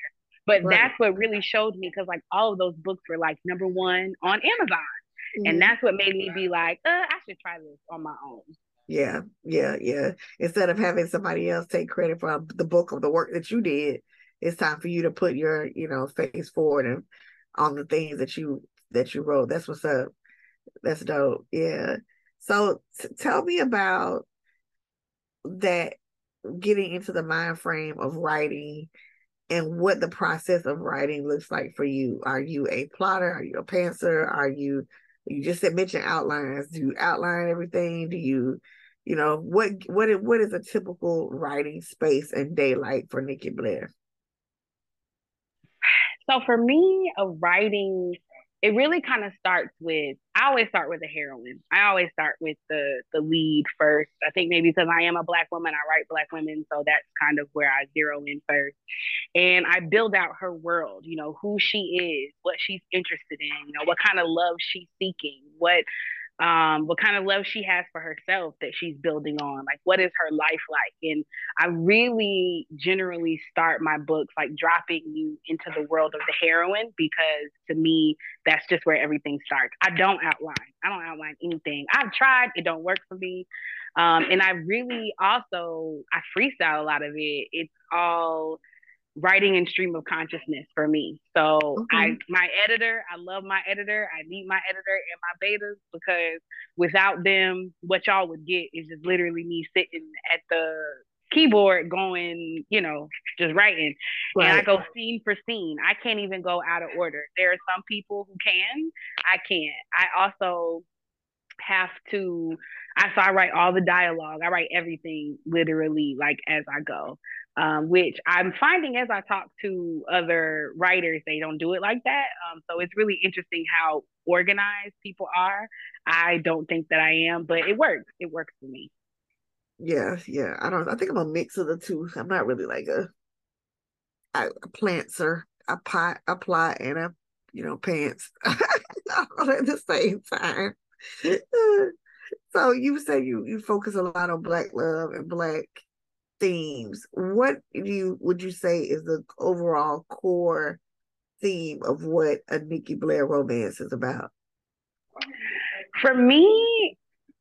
But right. that's what really showed me because like all of those books were like number one on Amazon. Mm-hmm. And that's what made me be like, uh, I should try this on my own. Yeah, yeah, yeah. Instead of having somebody else take credit for the book of the work that you did, it's time for you to put your you know face forward and on the things that you that you wrote. That's what's up. That's dope. Yeah. So t- tell me about that getting into the mind frame of writing and what the process of writing looks like for you. Are you a plotter? Are you a pantser? Are you you just said mention outlines. Do you outline everything? Do you you know what what what is a typical writing space and daylight for nikki blaire so for me, a writing, it really kind of starts with I always start with the heroine. I always start with the the lead first. I think maybe because I am a black woman, I write black women, so that's kind of where I zero in first. And I build out her world, you know, who she is, what she's interested in, you know, what kind of love she's seeking, what um, what kind of love she has for herself that she's building on. Like, what is her life like? And I really generally start my books like dropping you into the world of the heroine because to me, that's just where everything starts. I don't outline. I don't outline anything. I've tried. It don't work for me. Um, and I really also I freestyle a lot of it. It's all writing and stream of consciousness for me. So mm-hmm. I my editor, I love my editor. I need my editor and my betas because without them, what y'all would get is just literally me sitting at the keyboard going, you know, just writing. Right. And I go scene for scene. I can't even go out of order. There are some people who can. I can't. I also have to I so I write all the dialogue. I write everything literally like as I go um, which I'm finding as I talk to other writers, they don't do it like that. Um, so it's really interesting how organized people are. I don't think that I am, but it works. It works for me. Yeah, yeah. I don't. I think I'm a mix of the two. I'm not really like a, a planter, a pot, a plot, and a you know pants all at the same time. so you say you you focus a lot on black love and black themes, what do you would you say is the overall core theme of what a Nikki Blaire romance is about? For me,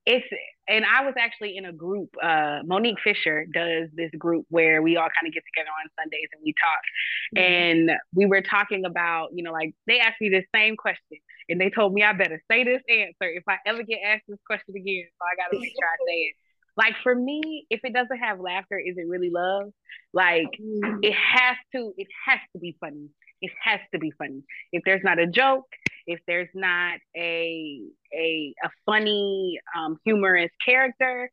it's and I was actually in a group. Uh, Monique Fisher does this group where we all kind of get together on Sundays and we talk. Mm-hmm. And we were talking about, you know, like they asked me the same question, and they told me I better say this answer if I ever get asked this question again. So I got to make sure I say it. Like for me, if it doesn't have laughter, is it really love? Like mm. it has to, it has to be funny. It has to be funny. If there's not a joke, if there's not a a a funny, um, humorous character,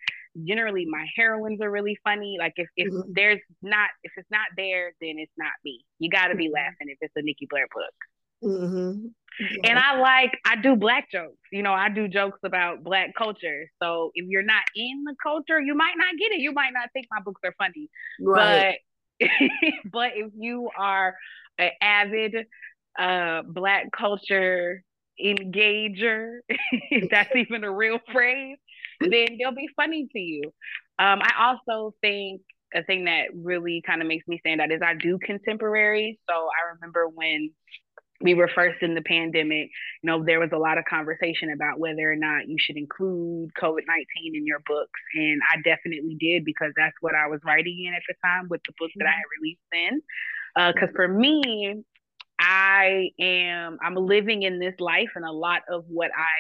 generally my heroines are really funny. Like if, if mm-hmm. there's not if it's not there, then it's not me. You got to be mm-hmm. laughing if it's a Nikki Blaire book. Mm-hmm. Yeah. And I like I do black jokes. You know, I do jokes about black culture. So if you're not in the culture, you might not get it. You might not think my books are funny. Right. But but if you are an avid uh black culture engager, if that's even a real phrase, then they'll be funny to you. Um, I also think a thing that really kind of makes me stand out is I do contemporary. So I remember when we were first in the pandemic, you know, there was a lot of conversation about whether or not you should include COVID 19 in your books. And I definitely did because that's what I was writing in at the time with the book that I had released then. Because uh, for me, I am, I'm living in this life, and a lot of what I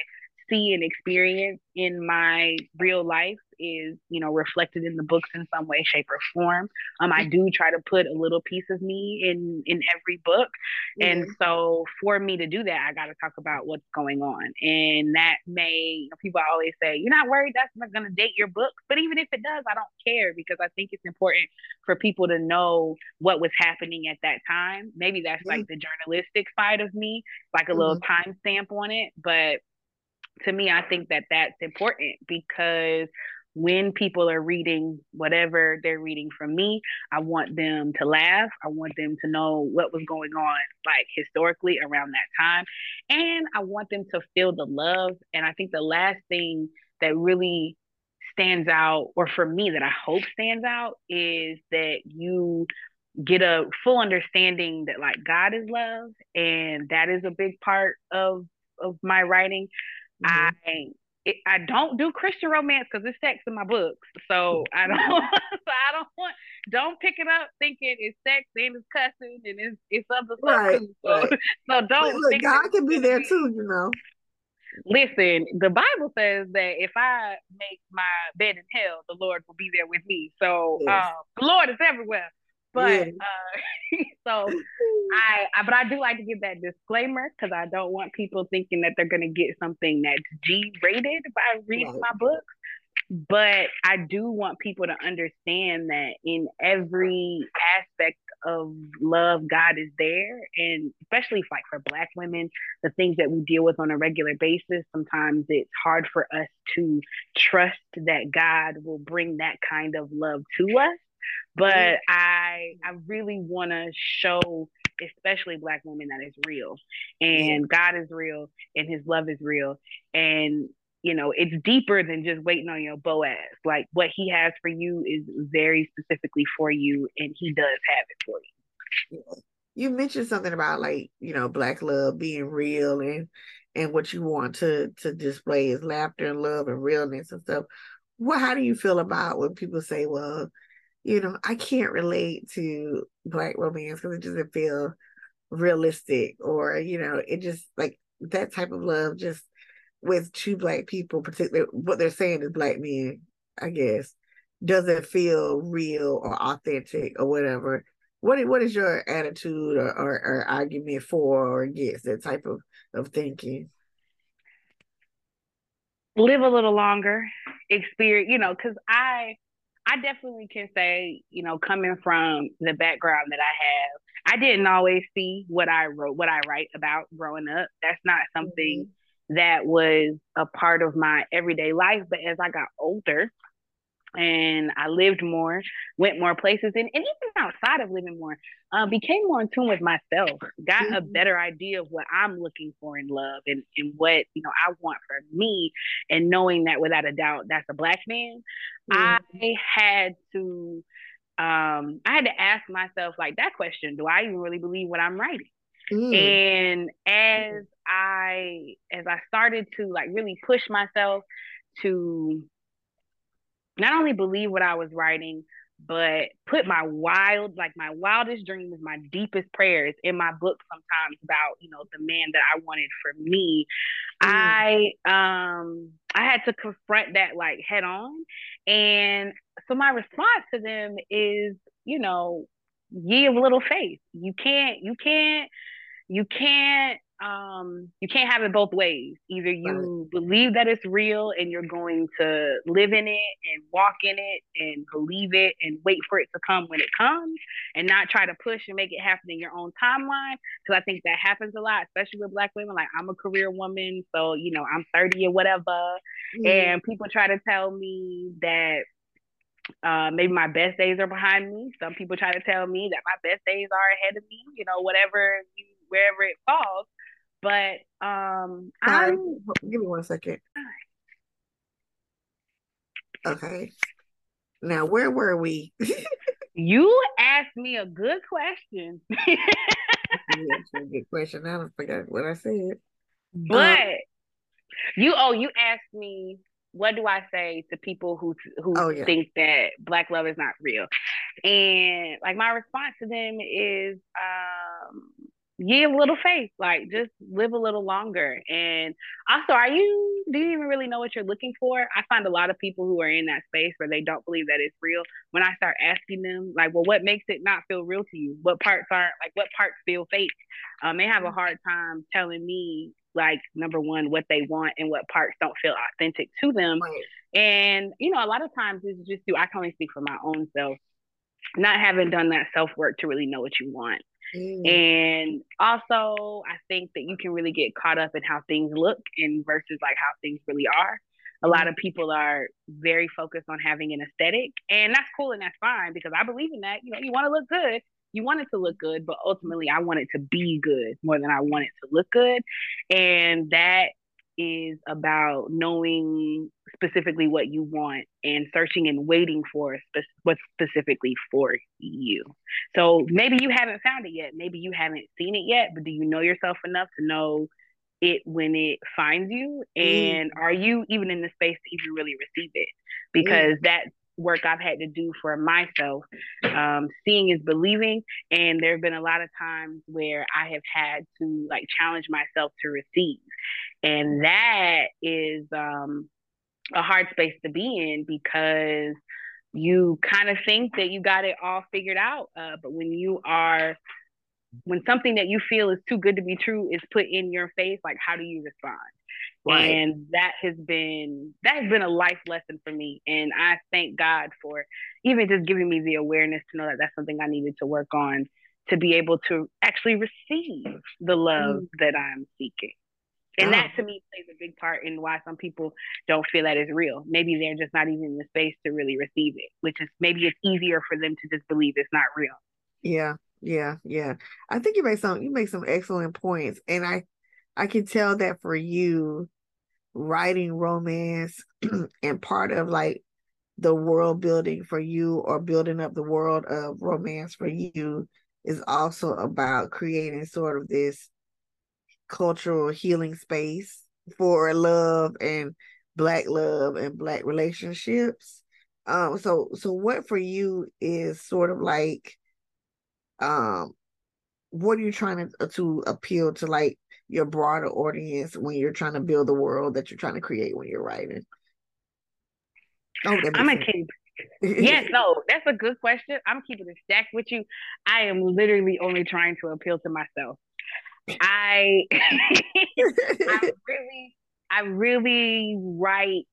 see and experience in my real life is you know reflected in the books in some way shape or form um i do try to put a little piece of me in in every book mm-hmm. and so for me to do that i got to talk about what's going on and that may you know, people always say you're not worried that's not going to date your books but even if it does i don't care because i think it's important for people to know what was happening at that time maybe that's mm-hmm. like the journalistic side of me like a mm-hmm. little time stamp on it but to me, I think that that's important because when people are reading whatever they're reading from me, I want them to laugh. I want them to know what was going on, like historically around that time. And I want them to feel the love. And I think the last thing that really stands out, or for me, that I hope stands out, is that you get a full understanding that like God is love. And that is a big part of of my writing Mm-hmm. I it, I don't do Christian romance because it's sex in my books. So I don't so I don't want don't pick it up thinking it's sex and it's cussing and it's it's other stuff right, too. So, so don't look, God can be there too, you know. Listen, the Bible says that if I make my bed in hell, the Lord will be there with me. So yes. um, the Lord is everywhere. But yeah. uh, so I, I, but I do like to give that disclaimer because I don't want people thinking that they're gonna get something that's G rated by reading right. my books. But I do want people to understand that in every aspect of love, God is there. And especially like for Black women, the things that we deal with on a regular basis, sometimes it's hard for us to trust that God will bring that kind of love to us but I I really want to show especially black women that is real. And God is real and his love is real. And you know it's deeper than just waiting on your Boaz. Like what he has for you is very specifically for you and he does have it for you. You mentioned something about like you know black love being real and and what you want to to display is laughter and love and realness and stuff. What how do you feel about when people say well you know, I can't relate to black romance because it doesn't feel realistic or, you know, it just like that type of love just with two black people, particularly what they're saying is black men, I guess, doesn't feel real or authentic or whatever. What what is your attitude or, or, or argument for or against that type of, of thinking? Live a little longer, experience, you know, because I I definitely can say, you know, coming from the background that I have, I didn't always see what I wrote, what I write about growing up. That's not something mm-hmm. that was a part of my everyday life. But as I got older, and I lived more, went more places, and, and even outside of living more, uh, became more in tune with myself, got mm-hmm. a better idea of what I'm looking for in love and, and what you know I want for me, and knowing that without a doubt that's a black man, mm-hmm. I had to um I had to ask myself like that question, do I even really believe what I'm writing? Mm. And as I as I started to like really push myself to not only believe what I was writing, but put my wild, like my wildest dreams, my deepest prayers in my book sometimes about, you know, the man that I wanted for me. Mm. I um I had to confront that like head on. And so my response to them is, you know, ye of little faith. You can't, you can't, you can't um you can't have it both ways either you right. believe that it's real and you're going to live in it and walk in it and believe it and wait for it to come when it comes and not try to push and make it happen in your own timeline because i think that happens a lot especially with black women like i'm a career woman so you know i'm 30 or whatever mm-hmm. and people try to tell me that uh, maybe my best days are behind me. Some people try to tell me that my best days are ahead of me. You know, whatever you, wherever it falls. But um, Sorry, I'm... give me one second. Okay. Now, where were we? you asked me a good question. good question. I don't forget what I said. But um, you oh you asked me what do I say to people who who oh, yeah. think that black love is not real? And like my response to them is um give a little faith, like just live a little longer. And also, are you do you even really know what you're looking for? I find a lot of people who are in that space where they don't believe that it's real. When I start asking them, like, well, what makes it not feel real to you? What parts aren't like what parts feel fake? Um, they have a mm-hmm. hard time telling me like number one what they want and what parts don't feel authentic to them. Right. And you know, a lot of times it's just do I can only speak for my own self, not having done that self work to really know what you want. Mm. And also, I think that you can really get caught up in how things look and versus like how things really are. A lot of people are very focused on having an aesthetic, and that's cool and that's fine because I believe in that. You know, you want to look good, you want it to look good, but ultimately, I want it to be good more than I want it to look good. And that is about knowing specifically what you want and searching and waiting for spe- what's specifically for you. So maybe you haven't found it yet. Maybe you haven't seen it yet, but do you know yourself enough to know it when it finds you? And mm. are you even in the space to even really receive it? Because mm. that's work I've had to do for myself. Um, seeing is believing, and there have been a lot of times where I have had to like challenge myself to receive, and that is um, a hard space to be in because you kind of think that you got it all figured out, uh, but when you are when something that you feel is too good to be true is put in your face, like how do you respond? Right. And that has been that has been a life lesson for me. And I thank God for even just giving me the awareness to know that that's something I needed to work on to be able to actually receive the love mm. that I'm seeking. And that to me plays a big part in why some people don't feel that is real. Maybe they're just not even in the space to really receive it, which is maybe it's easier for them to just believe it's not real. Yeah, yeah, yeah. I think you make some you make some excellent points. And I I can tell that for you, writing romance and part of like the world building for you or building up the world of romance for you is also about creating sort of this cultural healing space for love and black love and black relationships um so so what for you is sort of like um what are you trying to to appeal to like your broader audience when you're trying to build the world that you're trying to create when you're writing? Oh, I'm a keep. yes, no, that's a good question. I'm keeping it stacked with you. I am literally only trying to appeal to myself. I, I really, I really write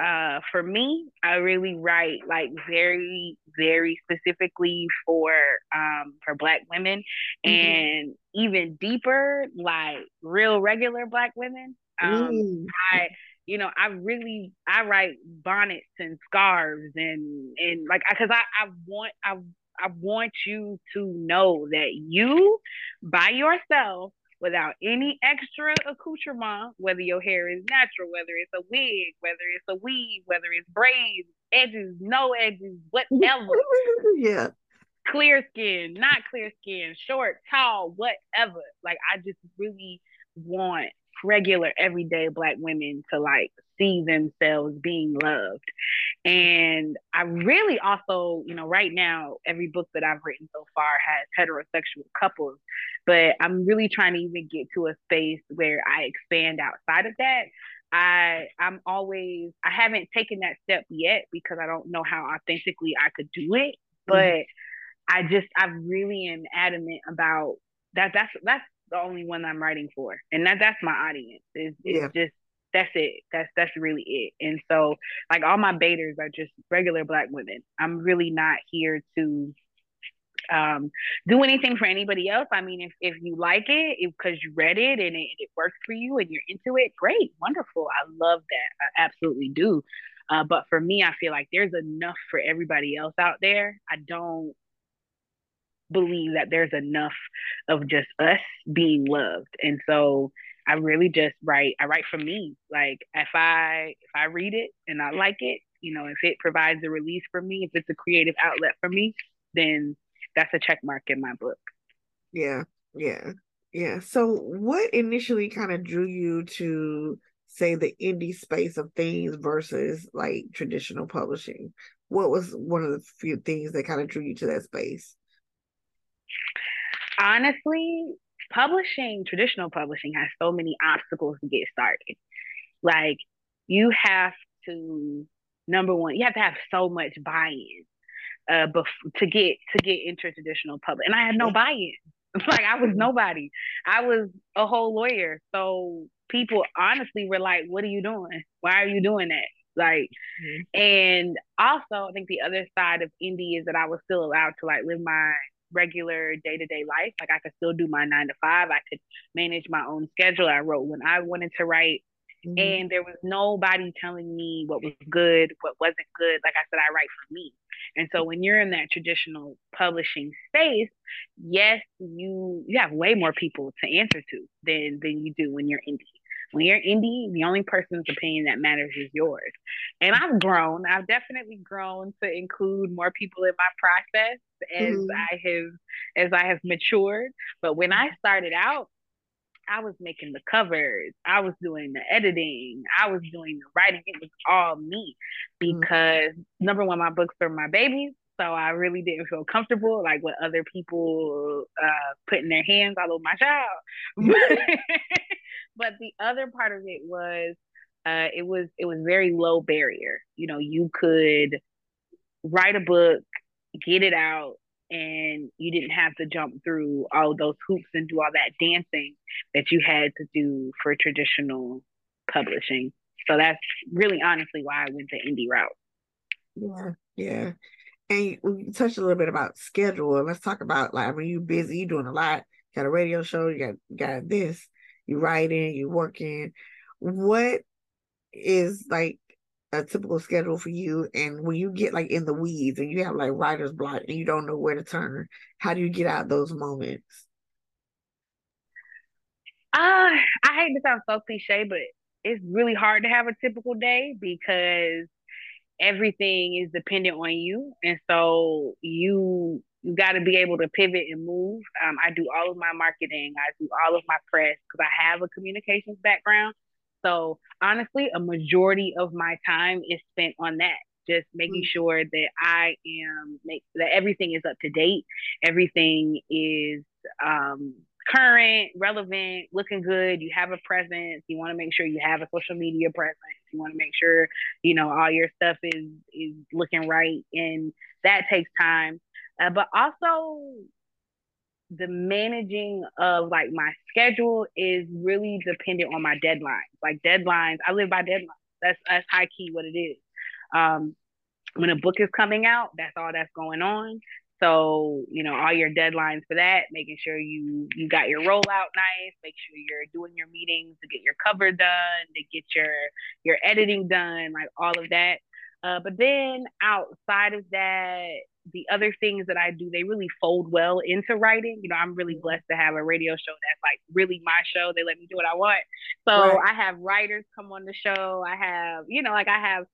uh, for me, I really write like very, very specifically for um, for Black women, mm-hmm. and even deeper, like real regular Black women. Um, mm. I, you know, I really I write bonnets and scarves and and like because I I want I I want you to know that you by yourself without any extra accoutrement, whether your hair is natural, whether it's a wig, whether it's a weave, whether it's braids, edges, no edges, whatever. yeah. Clear skin, not clear skin, short, tall, whatever. Like I just really want regular everyday black women to like see themselves being loved. And i really also you know right now every book that i've written so far has heterosexual couples but i'm really trying to even get to a space where i expand outside of that. I i'm always i haven't taken that step yet because i don't know how authentically i could do it but mm-hmm. i just i really am adamant about that. That's that's the only one I'm writing for, and that that's my audience. Is yeah. just that's it. That's that's really it. And so, like all my betas are just regular black women. I'm really not here to um, do anything for anybody else. I mean, if if you like it because you read it and it, it works for you and you're into it, great, wonderful. I love that. I absolutely do. Uh, but for me, I feel like there's enough for everybody else out there. I don't believe that there's enough of just us being loved. And so I really just write I write for me. Like if I if I read it and I like it, you know, if it provides a release for me, if it's a creative outlet for me, then that's a check mark in my book. Yeah. Yeah. Yeah. So what initially kind of drew you to say the indie space of things versus like traditional publishing? What was one of the few things that kind of drew you to that space? Honestly, publishing, traditional publishing has so many obstacles to get started. Like you have to number one, you have to have so much buy-in uh bef- to get to get into traditional public. And I had no buy-in. like I was nobody. I was a whole lawyer. So people honestly were like, What are you doing? Why are you doing that? Like mm-hmm. and also I think the other side of indie is that I was still allowed to like live my regular day to day life. Like I could still do my nine to five. I could manage my own schedule. I wrote when I wanted to write. Mm-hmm. And there was nobody telling me what was good, what wasn't good. Like I said, I write for me. And so when you're in that traditional publishing space, yes, you you have way more people to answer to than than you do when you're indie. When you're indie, the only person's opinion that matters is yours. And I've grown. I've definitely grown to include more people in my process as mm-hmm. I have as I have matured. But when I started out, I was making the covers, I was doing the editing, I was doing the writing. It was all me mm-hmm. because mm-hmm. number one, my books are my babies. So I really didn't feel comfortable like with other people uh, putting their hands all over my child. but the other part of it was uh, it was it was very low barrier. You know, you could write a book, get it out, and you didn't have to jump through all those hoops and do all that dancing that you had to do for traditional publishing. So that's really honestly why I went the indie route. Yeah, yeah. And we touched a little bit about schedule. Let's talk about like when you're busy, you're doing a lot. You got a radio show, you got got this, you writing, you working. What is like a typical schedule for you? And when you get like in the weeds and you have like writer's block and you don't know where to turn how do you get out those moments? Uh i hate to sound so cliche but it's really hard to have a typical day because everything is dependent on you. And so you you got to be able to pivot and move um, i do all of my marketing i do all of my press because i have a communications background so honestly, a majority of my time is spent on that, just making mm-hmm. sure that I am make that everything is up to date, everything is um, current, relevant, looking good. You have a presence. You want to make sure you have a social media presence. You want to make sure you know all your stuff is is looking right, and that takes time. Uh, but also the managing of like my schedule is really dependent on my deadlines. Like deadlines, I live by deadlines. That's that's high key what it is. Um, when a book is coming out, that's all that's going on. So you know all your deadlines for that, making sure you you got your rollout nice, make sure you're doing your meetings to get your cover done, to get your your editing done, like all of that. Uh, but then outside of that, the other things that I do, they really fold well into writing. You know, I'm really mm-hmm. blessed to have a radio show that's like really my show. They let me do what I want. So right. I have writers come on the show. I have, you know, like I have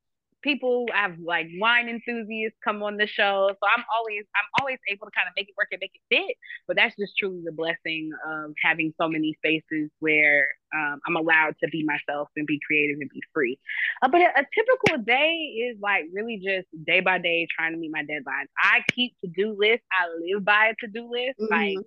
people I have like wine enthusiasts come on the show so i'm always i'm always able to kind of make it work and make it fit but that's just truly the blessing of having so many spaces where um, i'm allowed to be myself and be creative and be free uh, but a, a, typical day is like really just day by day trying to meet my deadlines i keep to-do lists i live by a to-do list mm-hmm. like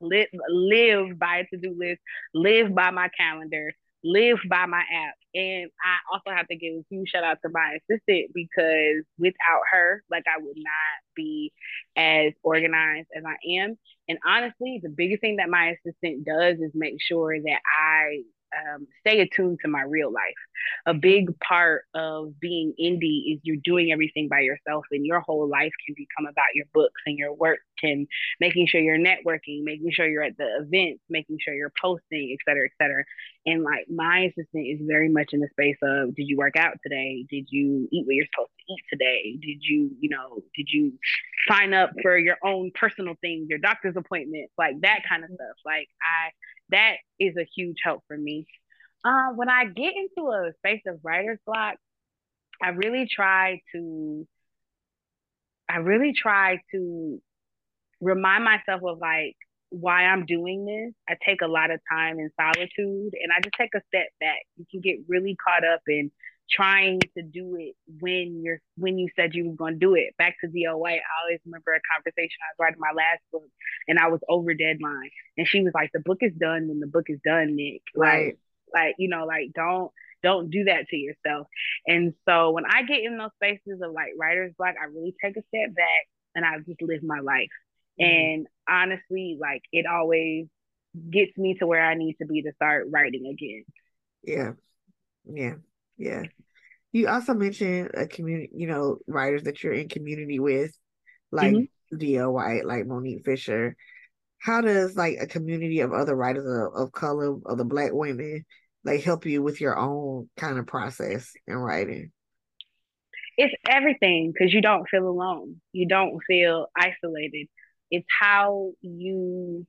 live, live by a to-do list live by my calendar live by my app. And I also have to give a huge shout out to my assistant because without her, like I would not be as organized as I am. And honestly, the biggest thing that my assistant does is make sure that I um, stay attuned to my real life. A big part of being indie is you're doing everything by yourself, and your whole life can become about your books and your work and making sure you're networking, making sure you're at the events, making sure you're posting, et cetera, et cetera. And like my assistant is very much in the space of did you work out today? Did you eat what you're supposed to eat today? Did you, you know, did you sign up for your own personal things, your doctor's appointments, like that kind of stuff? Like I that is a huge help for me. Uh, when I get into a space of writer's block, I really try to I really try to remind myself of like why I'm doing this. I take a lot of time in solitude and I just take a step back. You can get really caught up in trying to do it when you're when you said you were going to do it. Back to DOA, I always remember a conversation I was writing my last book and I was over deadline. And she was like, The book is done when the book is done, Nick. Right. Like, like, you know, like don't don't do that to yourself. And so when I get in those spaces of like writer's block, I really take a step back and I just live my life. Mm-hmm. And honestly, like it always gets me to where I need to be to start writing again. Yeah. Yeah. Yeah. You also mentioned a community, you know, writers that you're in community with, like mm-hmm. D.L. White, like Monique Fisher. How does like a community of other writers of, of color, of the black women, like help you with your own kind of process in writing? It's everything because you don't feel alone. You don't feel isolated. It's how you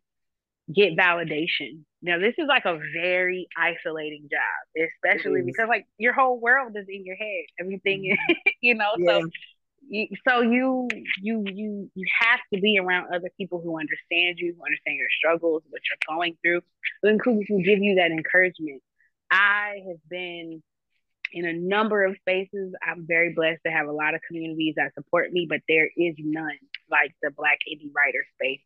get validation. Now, this is like a very isolating job, especially because like your whole world is in your head. Everything, mm-hmm. you know. Yeah. So, you, so you you you you have to be around other people who understand you, who understand your struggles, what you're going through, who can give you that encouragement. I have been in a number of spaces. I'm very blessed to have a lot of communities that support me, but there is none like the Black indie writer space.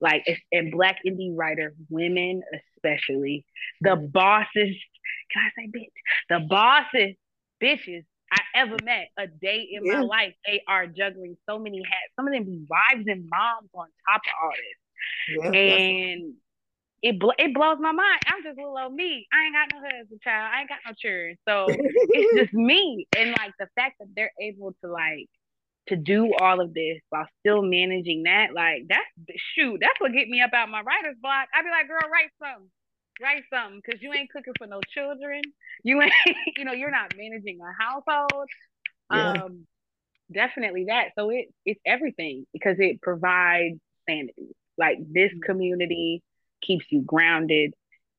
Like it's and Black indie writer women, especially the bosses. Can I say bitch? The bosses, bitches I ever met a day in yeah. my life. They are juggling so many hats. Some of them be wives and moms on top of all this. Yeah, and it bl- it blows my mind. I'm just little old me. I ain't got no husband, child. I ain't got no children. So it's just me. And like the fact that they're able to like to do all of this while still managing that, like that's the shoot, that's what get me up out my writer's block. I'd be like, girl, write something. Write something because you ain't cooking for no children. You ain't, you know, you're not managing a household. Yeah. Um, definitely that. So it it's everything because it provides sanity. Like this mm-hmm. community keeps you grounded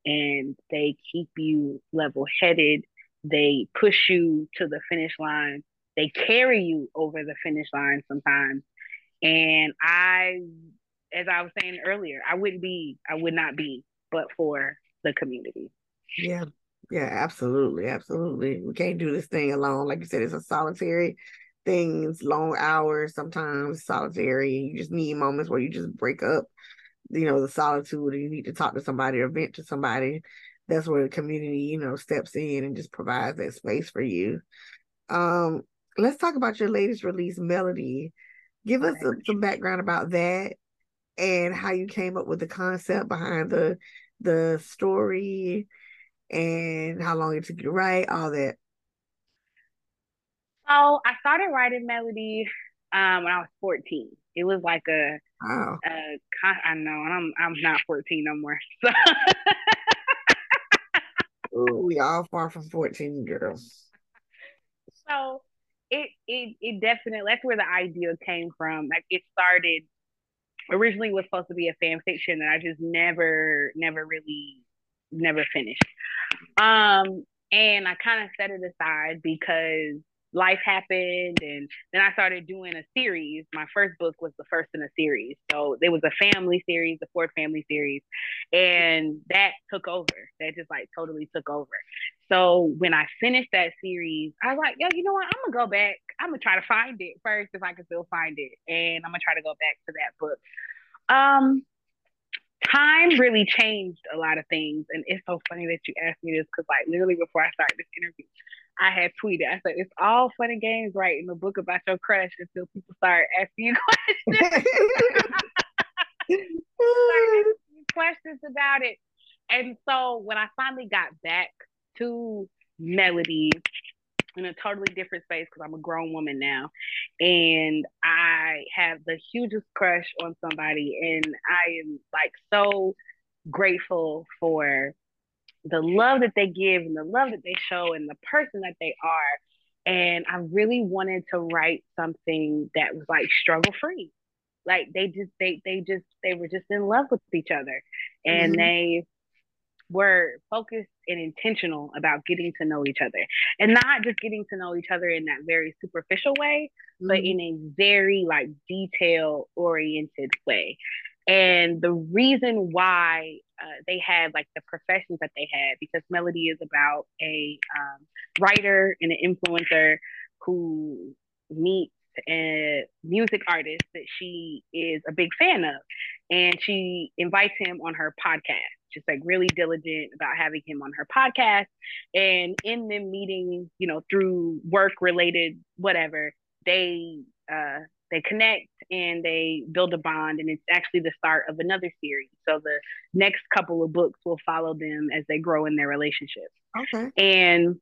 and they keep you level headed. They push you to the finish line. They carry you over the finish line sometimes. And I, as I was saying earlier, I wouldn't be, I would not be, but for the community. Yeah. Yeah, absolutely. Absolutely. We can't do this thing alone. Like you said, it's a solitary things, long hours, sometimes solitary. You just need moments where you just break up you know, the solitude and you need to talk to somebody or vent to somebody, that's where the community, you know, steps in and just provides that space for you. Um, let's talk about your latest release, Melody. Give us some, some background about that and how you came up with the concept behind the the story and how long it took you to write, all that. So I started writing Melody um, when I was 14. It was like a Wow. Uh, I know, and I'm I'm not 14 no more. So Ooh, we all far from 14, girls. So it it it definitely that's where the idea came from. Like it started originally was supposed to be a fan fiction that I just never never really never finished. Um and I kind of set it aside because life happened and then I started doing a series. My first book was the first in a series. So there was a family series, the Ford family series. And that took over. That just like totally took over. So when I finished that series, I was like, yo, you know what? I'm gonna go back. I'm gonna try to find it first if I can still find it. And I'm gonna try to go back to that book. Um time really changed a lot of things. And it's so funny that you asked me this because like literally before I started this interview, I had tweeted. I said, "It's all fun and games, right, in the book about your crush until people start asking you questions, questions about it." And so when I finally got back to Melody in a totally different space because I'm a grown woman now, and I have the hugest crush on somebody, and I am like so grateful for the love that they give and the love that they show and the person that they are. And I really wanted to write something that was like struggle free. Like they just they they just they were just in love with each other. And mm-hmm. they were focused and intentional about getting to know each other and not just getting to know each other in that very superficial way mm-hmm. but in a very like detail oriented way And the reason why uh, they had like the professions that they had, because Melody is about a um, writer and an influencer who meets a music artist that she is a big fan of. And she invites him on her podcast, just like really diligent about having him on her podcast. And in them meeting, you know, through work related, whatever, they uh, they connect and they build a bond and it's actually the start of another series so the next couple of books will follow them as they grow in their relationship okay and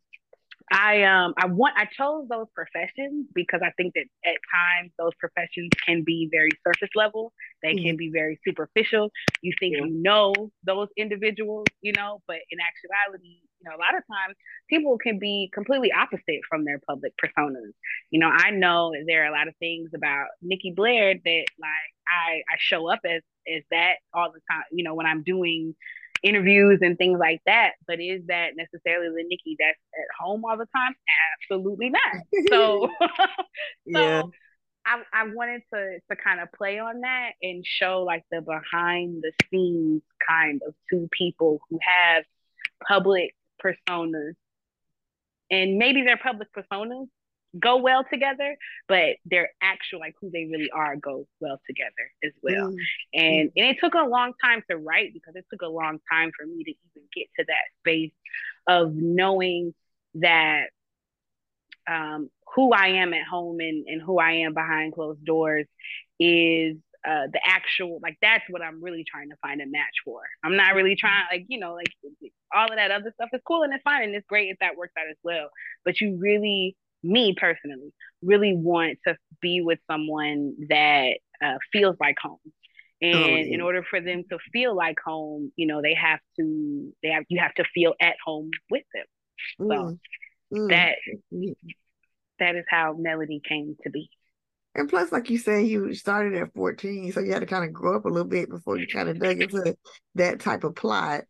I um I want I chose those professions because I think that at times those professions can be very surface level. They mm-hmm. can be very superficial. You think yeah. you know those individuals, you know, but in actuality, you know, a lot of times people can be completely opposite from their public personas. You know, I know there are a lot of things about Nikki Blaire that like I I show up as as that all the time. You know, when I'm doing interviews and things like that. But is that necessarily the Nikki that's at home all the time? Absolutely not. So, yeah. so I, I wanted to to kind of play on that and show like the behind the scenes kind of two people who have public personas. And maybe their public personas go well together, but their actual like who they really are go well together as well. Mm. And and it took a long time to write because it took a long time for me to even get to that space of knowing that um, who I am at home and, and who I am behind closed doors is uh, the actual like that's what I'm really trying to find a match for. I'm not really trying like you know like all of that other stuff is cool and it's fine and it's great if that works out as well. But you really me personally really want to be with someone that uh, feels like home and oh, yeah. in order for them to feel like home you know they have to they have you have to feel at home with them so mm. Mm. that that is how melody came to be and plus like you said you started at 14 so you had to kind of grow up a little bit before you kind of dug into that type of plot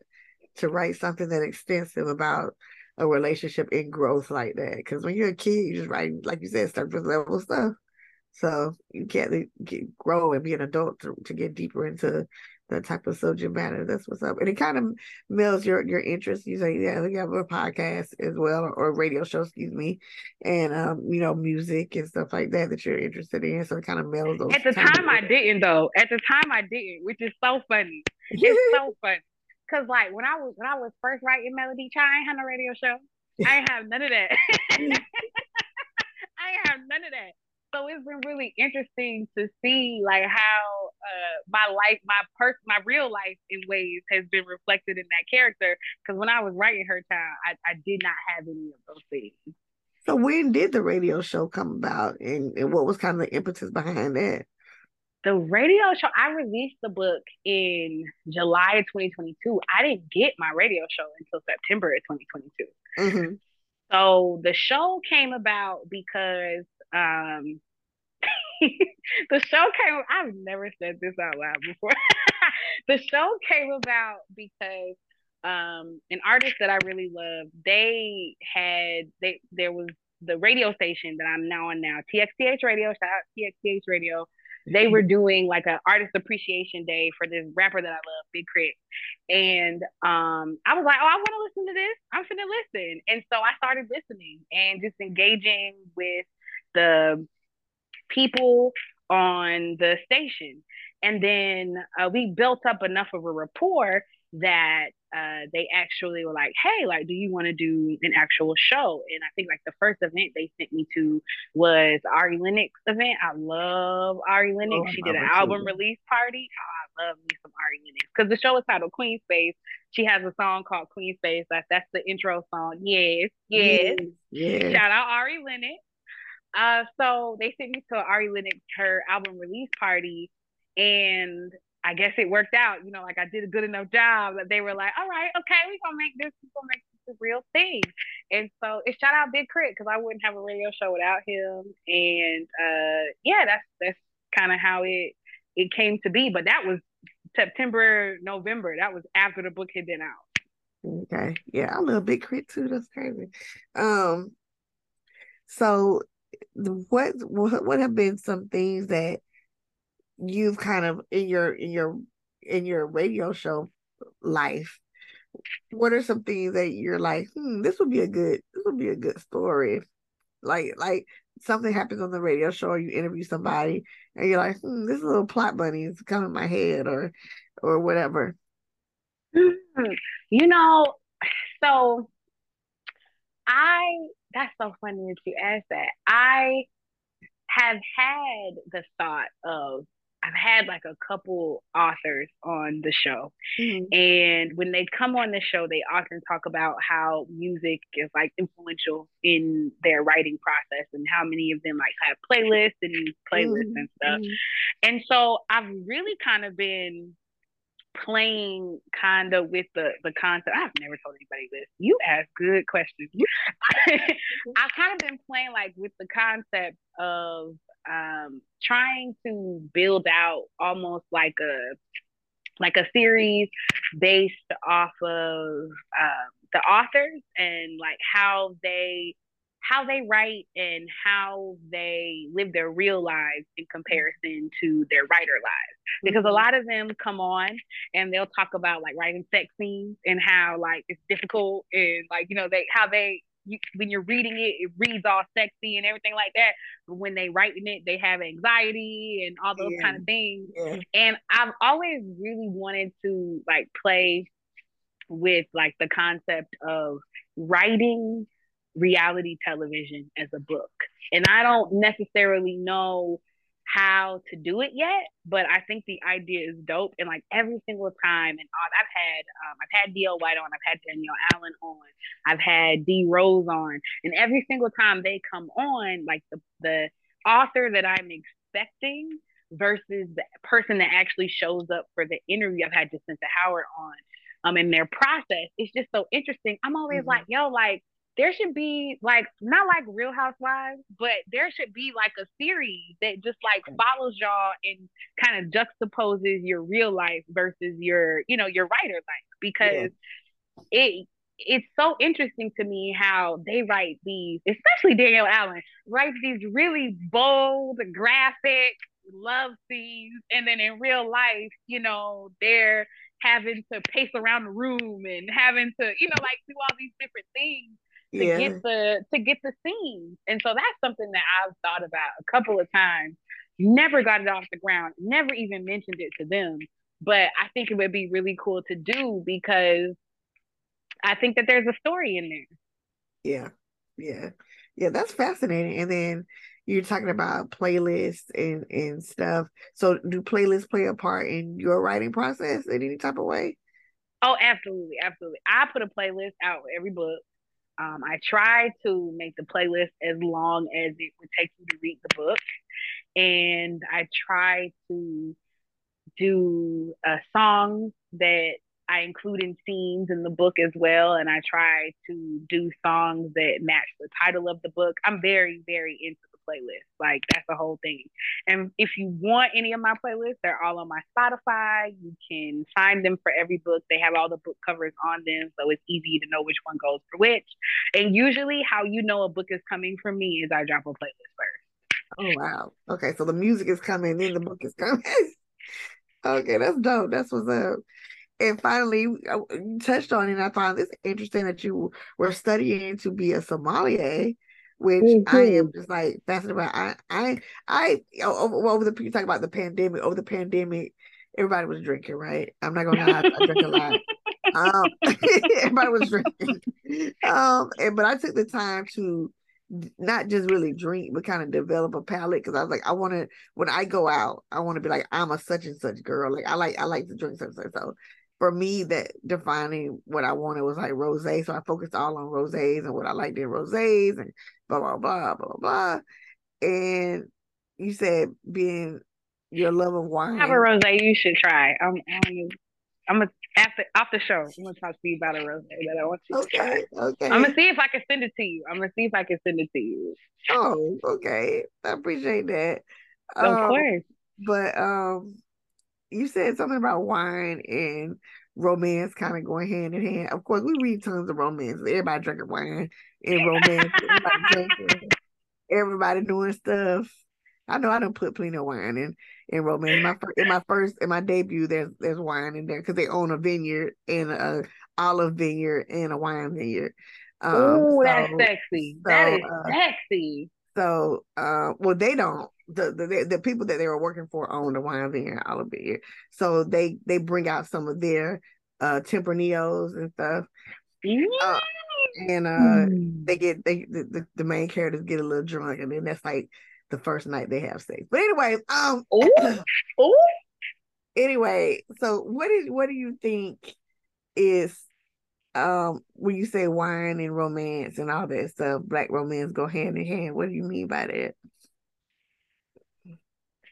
to write something that extensive about a relationship in growth like that. Because when you're a kid, you just write, like you said, surface level stuff. So you can't get, grow and be an adult to, to get deeper into that type of subject matter. That's what's up. And it kind of melds your your interest. You say, yeah, you have a podcast as well, or, radio show, excuse me, and um, you know, music and stuff like that that you're interested in. So it kind of melds those. At the time, I didn't though. At the time, I didn't, which is so funny. It's so funny. Cause like when I was when I was first writing Melody Child, I ain't have no radio show. I ain't have none of that. I ain't have none of that. So it's been really interesting to see like how uh, my life, my person, my real life in ways has been reflected in that character. Because when I was writing her child, I, I did not have any of those things. So when did the radio show come about, and, and what was kind of the impetus behind that? the radio show i released the book in july of 2022 i didn't get my radio show until september of 2022 mm-hmm. so the show came about because um the show came i've never said this out loud before the show came about because um an artist that i really love they had they there was the radio station that i'm now on now txth radio shout out txth radio they were doing like an artist appreciation day for this rapper that I love, Big K.R.I.T. And um, I was like, oh, I want to listen to this. I'm finna listen. And so I started listening and just engaging with the people on the station. And then uh, we built up enough of a rapport that uh, they actually were like, "Hey, like, do you want to do an actual show?" And I think like the first event they sent me to was Ari Lennox event. I love Ari Lennox. Oh, she did an album too. release party. Oh, I love me some Ari Lennox because the show is titled Queenspace. She has a song called Queen Space. That's that's the intro song. Yes, yes. yes. Shout out Ari Lennox. Uh, so they sent me to Ari Lennox her album release party, and I guess it worked out. You know, like I did a good enough job that they were like, all right, okay, we're gonna make this, we're gonna make this a real thing. And so it shout out Big K.R.I.T. because I wouldn't have a radio show without him. And uh yeah, that's that's kind of how it it came to be. But that was September, November. That was after the book had been out. Okay. Yeah, I love Big K.R.I.T. too. That's crazy. Um so what what have been some things that you've kind of in your in your in your radio show life what are some things that you're like hmm this would be a good this would be a good story. Like like something happens on the radio show or you interview somebody and you're like hmm, this little plot bunny is coming in my head or or whatever. Hmm, you know so i that's so funny that you asked that i have had the thought of I've had like a couple authors on the show. Mm-hmm. And when they come on the show, they often talk about how music is like influential in their writing process and how many of them like have playlists and playlists mm-hmm. and stuff. Mm-hmm. And so I've really kind of been playing kind of with the the concept. I've never told anybody this. You ask good questions. I've kind of been playing like with the concept of um, trying to build out almost like a like a series based off of um, the authors and like how they how they write and how they live their real lives in comparison to their writer lives because mm-hmm. a lot of them come on and they'll talk about like writing sex scenes and how like it's difficult and like you know they how they you, when you're reading it, it reads all sexy and everything like that. But when they writing it, they have anxiety and all those yeah. kind of things. Yeah. And I've always really wanted to like play with like the concept of writing reality television as a book. And I don't necessarily know how to do it yet, but I think the idea is dope. And like every single time, and I've had um, I've had D.L. White on, I've had Danielle Allen on, I've had D Rose on, and every single time they come on, like the the author that I'm expecting versus the person that actually shows up for the interview. I've had Jacinta Howard on, um, in their process. It's just so interesting. I'm always mm-hmm. like, yo, like there should be like not like Real Housewives, but there should be like a series that just like follows y'all and kind of juxtaposes your real life versus your, you know, your writer life because yeah. it it's so interesting to me how they write these, especially Danielle Allen, writes these really bold, graphic love scenes, and then in real life, you know, they're having to pace around the room and having to, you know, like do all these different things to yeah. get the to get the scene. And so that's something that I've thought about a couple of times. Never got it off the ground, never even mentioned it to them. But I think it would be really cool to do because I think that there's a story in there. Yeah. Yeah. Yeah, that's fascinating. And then you're talking about playlists and and stuff. So do playlists play a part in your writing process in any type of way? Oh, absolutely, absolutely. I put a playlist out with every book. Um, I try to make the playlist as long as it would take you to read the book. And I try to do a song that I include in scenes in the book as well. And I try to do songs that match the title of the book. I'm very, very into the playlist. Like that's the whole thing. And if you want any of my playlists, they're all on my Spotify. You can find them for every book. They have all the book covers on them, so it's easy to know which one goes for which. And usually, how you know a book is coming from me is I drop a playlist first. Oh wow. Okay, so the music is coming, then the book is coming. okay, that's dope. That's what's up. And finally, you touched on it. And I found this interesting that you were studying to be a sommelier which mm-hmm. I am just like fascinated by. I I I over, over the you talk about the pandemic. Over the pandemic, everybody was drinking, right? I'm not gonna lie, I drink a lot. Um, everybody was drinking. Um, and but I took the time to not just really drink, but kind of develop a palate because I was like, I want to when I go out, I want to be like I'm a such and such girl. Like I like I like to drink such and such. So for me, that defining what I wanted was like rose. So I focused all on rosés and what I liked in rosés and blah blah blah blah blah. And you said being your love of wine. I Have a rosé you should try. I'm I'm, I'm a, after off the show. I'm gonna talk to you about a rosé that I want you okay, to try. Okay. I'm gonna see if I can send it to you. I'm gonna see if I can send it to you. Oh, okay. I appreciate that. Of um, course. But um you said something about wine and romance kind of going hand in hand. Of course, we read tons of romance. Everybody drinking wine and romance. everybody drinking. Everybody doing stuff. I know I don't put plenty of wine in in romance. My first, in my first, in my debut, there's there's wine in there because they own a vineyard and a olive vineyard and a wine vineyard. Um, oh, so, that's sexy. So, that is uh, sexy. So, uh, well, they don't. The, the the people that they were working for own the wine vineyard, olive vineyard. So they they bring out some of their uh Tempranillos and stuff. Uh, and uh mm. they get they the, the main characters get a little drunk and then that's like the first night they have sex. But anyway, um Ooh. anyway, so what is what do you think is um when you say wine and romance and all that stuff, black romance go hand in hand. What do you mean by that?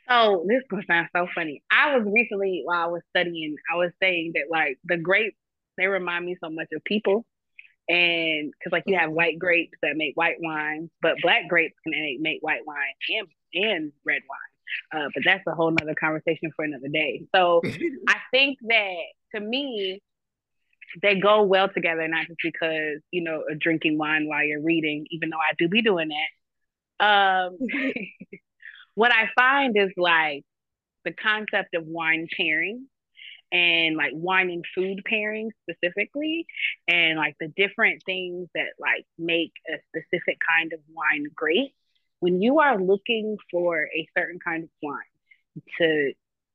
So this gonna sound so funny. I was recently while I was studying, I was saying that like the grapes, they remind me so much of people and because like you have white grapes that make white wine, but black grapes can make white wine and and red wine. Uh, but that's a whole nother conversation for another day. So I think that to me, they go well together, not just because you know a drinking wine while you're reading, even though I do be doing that. Um, what I find is like the concept of wine pairing and like wine and food pairing specifically and like the different things that like make a specific kind of wine great when you are looking for a certain kind of wine to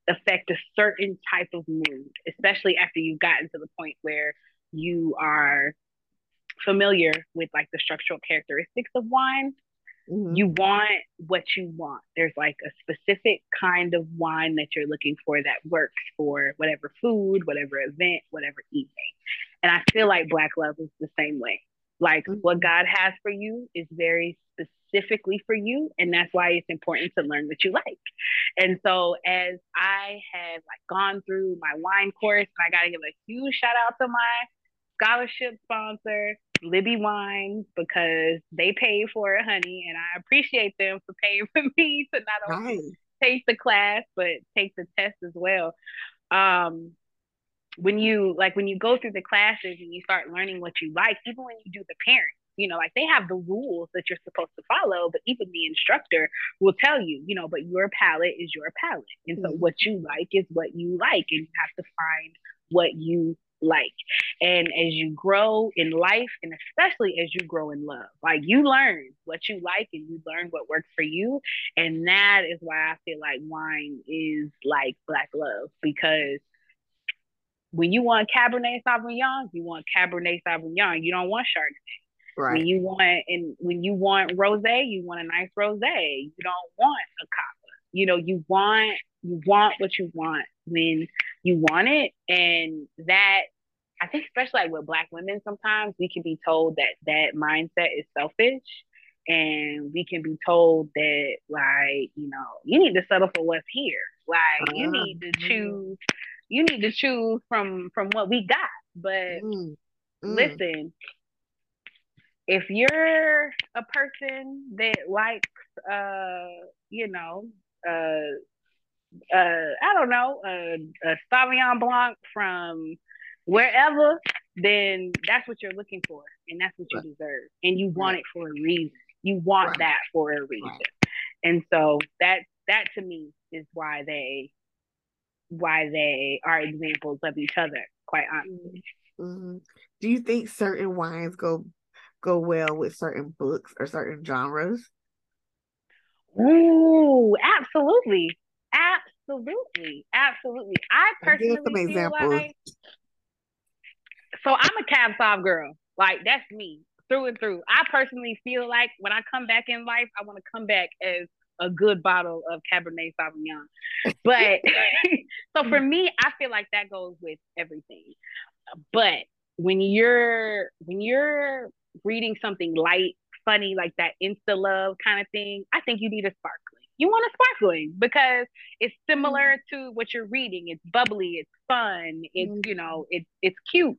affect a certain type of mood especially after you've gotten to the point where you are familiar with like the structural characteristics of wine Mm-hmm. You want what you want. There's like a specific kind of wine that you're looking for that works for whatever food, whatever event, whatever evening. And I feel like Black Love is the same way. Like mm-hmm. what God has for you is very specifically for you. And that's why it's important to learn what you like. And so as I have like gone through my wine course, and I gotta give a huge shout out to my scholarship sponsor, Libby Wine because they paid for it, honey, and I appreciate them for paying for me to not only nice. take the class but take the test as well. Um, when you like when you go through the classes and you start learning what you like, even when you do the parent, you know, like they have the rules that you're supposed to follow, but even the instructor will tell you, you know, but your palate is your palate. And so mm-hmm. what you like is what you like, and you have to find what you like. And as you grow in life, and especially as you grow in love, like you learn what you like and you learn what works for you. And that is why I feel like wine is like black love because when you want Cabernet Sauvignon, you want Cabernet Sauvignon. You don't want Chardonnay. Right. When you want and when you want rosé, you want a nice rosé. You don't want a copper. You know, you want you want what you want when you want it and that i think especially like with black women sometimes we can be told that that mindset is selfish and we can be told that like you know you need to settle for what's here like you uh-huh. need to choose you need to choose from from what we got but mm. Mm. listen if you're a person that likes uh you know uh uh, I don't know, a, a Sauvignon Blanc from wherever, then that's what you're looking for, and that's what right. you deserve, and you want right. it for a reason. You want right. that for a reason, and so that that to me is why they why they are examples of each other. Quite honestly. Mm-hmm. Do you think certain wines go go well with certain books or certain genres? Ooh, absolutely. Absolutely, absolutely. I personally some feel examples. like so I'm a cab sauv girl. Like that's me through and through. I personally feel like when I come back in life, I want to come back as a good bottle of Cabernet Sauvignon. But so for mm. me, I feel like that goes with everything. But when you're when you're reading something light, funny, like that insta love kind of thing, I think you need a spark you want a sparkling because it's similar mm-hmm. to what you're reading. It's bubbly, it's fun, it's mm-hmm. you know, it's it's cute.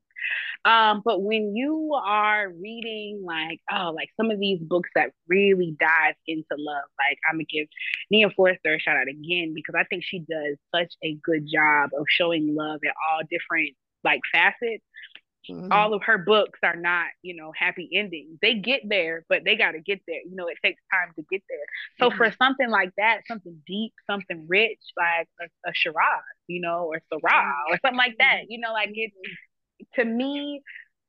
Um, but when you are reading like oh, like some of these books that really dive into love, like I'm gonna give Nia Forrester a shout out again because I think she does such a good job of showing love at all different like facets. Mm-hmm. All of her books are not, you know, happy endings. They get there, but they got to get there. You know, it takes time to get there. So mm-hmm. for something like that, something deep, something rich, like a, a Shiraz, you know, or Syrah or something like that, you know, like it. To me,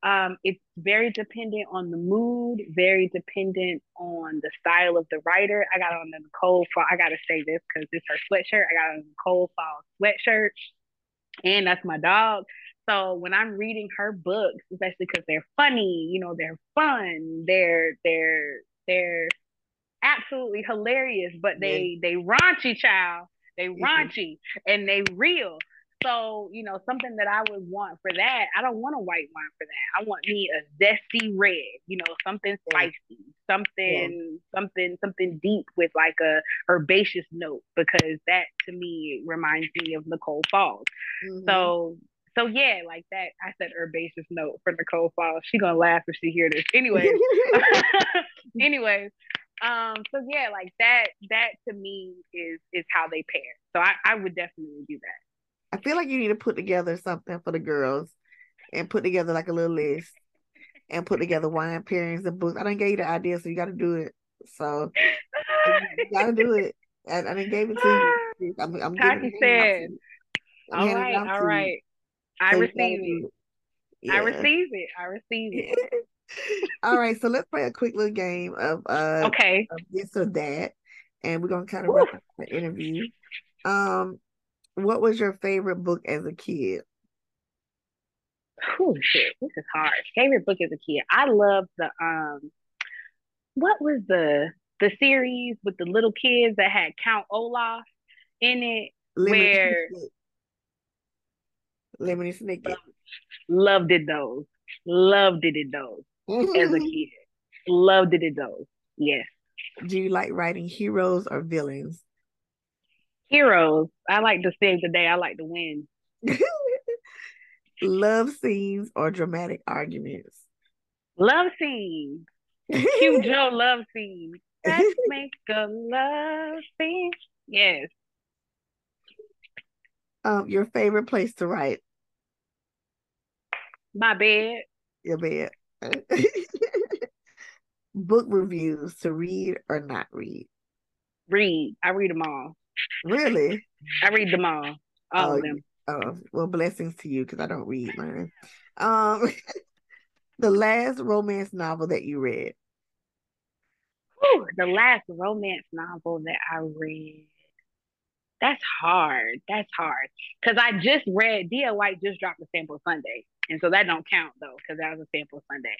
um, it's very dependent on the mood, very dependent on the style of the writer. I got on the Nicole Falls. I gotta say this because it's her sweatshirt. I got on the Nicole Falls sweatshirt, and that's my dog. So when I'm reading her books, especially because they're funny, you know, they're fun, they're they're they're absolutely hilarious, but they yeah. they raunchy child, they mm-hmm. raunchy mm-hmm. and they real. So, you know, something that I would want for that, I don't want a white wine for that. I want me a zesty red, you know, something spicy, something, yeah. something, something deep with like a herbaceous note, because that to me reminds me of Nicole Falls. Mm-hmm. So so yeah, like that. I said herbaceous note for Nicole Falls. She gonna laugh if she hear this. Anyway, anyways, um, so yeah, like that. That to me is is how they pair. So I I would definitely do that. I feel like you need to put together something for the girls, and put together like a little list, and put together wine pairings and books. I didn't give you the idea, so you got to do it. So you got to do it. I, I didn't give it to you. I'm, I'm Tati said. All right, all right. I receive it. Yeah. I receive it. I receive it. All right, so let's play a quick little game of uh okay of this or that, and we're gonna kind of wrap up the interview. Um, what was your favorite book as a kid? Oh shit, this is hard. Favorite book as a kid. I love the um, what was the the series with the little kids that had Count Olaf in it, where Lemony Snicket. Loved it those. Loved it in those as a kid. Loved it in those. Yes. Do you like writing heroes or villains? Heroes. I like to save the day. I like to win. Love scenes or dramatic arguments? Love scenes. Cute Joe love scenes. Let's make a love scene. Yes. Um, your favorite place to write? My bed. Your bed. Book reviews to read or not read? Read. I read them all. Really? I read them all. All oh, of them. Oh, well, blessings to you because I don't read mine. Um, the last romance novel that you read. Whew, the last romance novel that I read. That's hard. That's hard. Because I just read D.L. White just dropped the sample Sunday. And so that don't count though, because that was a sample Sunday.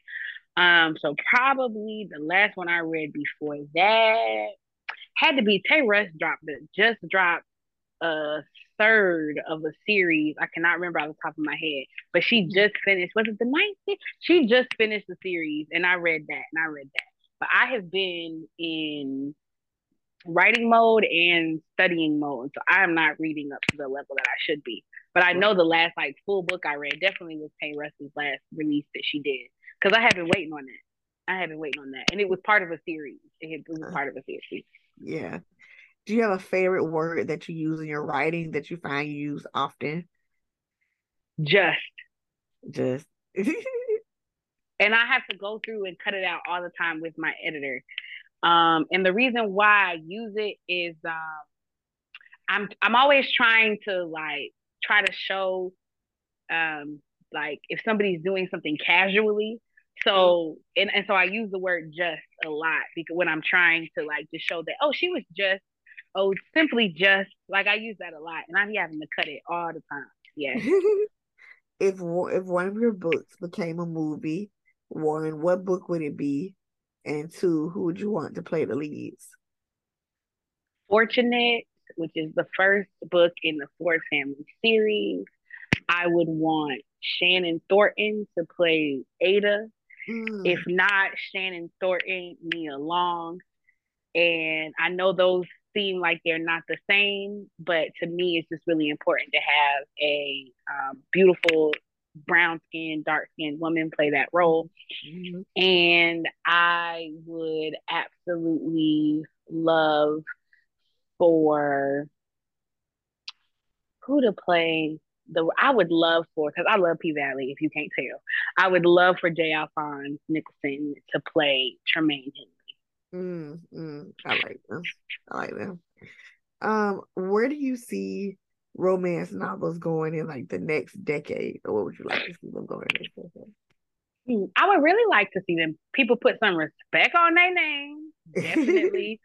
Um, so probably the last one I read before that had to be Tay Russ dropped it, just dropped a third of a series. I cannot remember off the top of my head, but she just finished. Was it the ninth? She just finished the series, and I read that, and I read that. But I have been in writing mode and studying mode, so I am not reading up to the level that I should be. But I know the last like full book I read definitely was Tay Russ's last release that she did because I have been waiting on that. I have been waiting on that, and it was part of a series. It, was part of a series. Yeah. Do you have a favorite word that you use in your writing that you find you use often? Just. Just. and I have to go through and cut it out all the time with my editor. Um, and the reason why I use it is um, I'm I'm always trying to like try to show um like if somebody's doing something casually. So and, and so i use the word just a lot because when i'm trying to like just show that oh she was just oh simply just like i use that a lot and i'm having to cut it all the time. Yeah if if one of your books became a movie one what book would it be? And two who would you want to play the leads? Fortunate which is the first book in the Ford family series. I would want Shannon Thornton to play Ada. Mm. If not, Shannon Thornton, Nia Long. And I know those seem like they're not the same, but to me, it's just really important to have a um, beautiful brown skinned, dark skinned woman play that role. Mm-hmm. And I would absolutely love for who to play the I would love for because I love P Valley. If you can't tell, I would love for J. Alphonse Nicholson to play Tremaine Henry. Mm, mm, I like them. I like them. Um, where do you see romance novels going in like the next decade, or what would you like to see them going in next decade? I would really like to see them people put some respect on their name, definitely.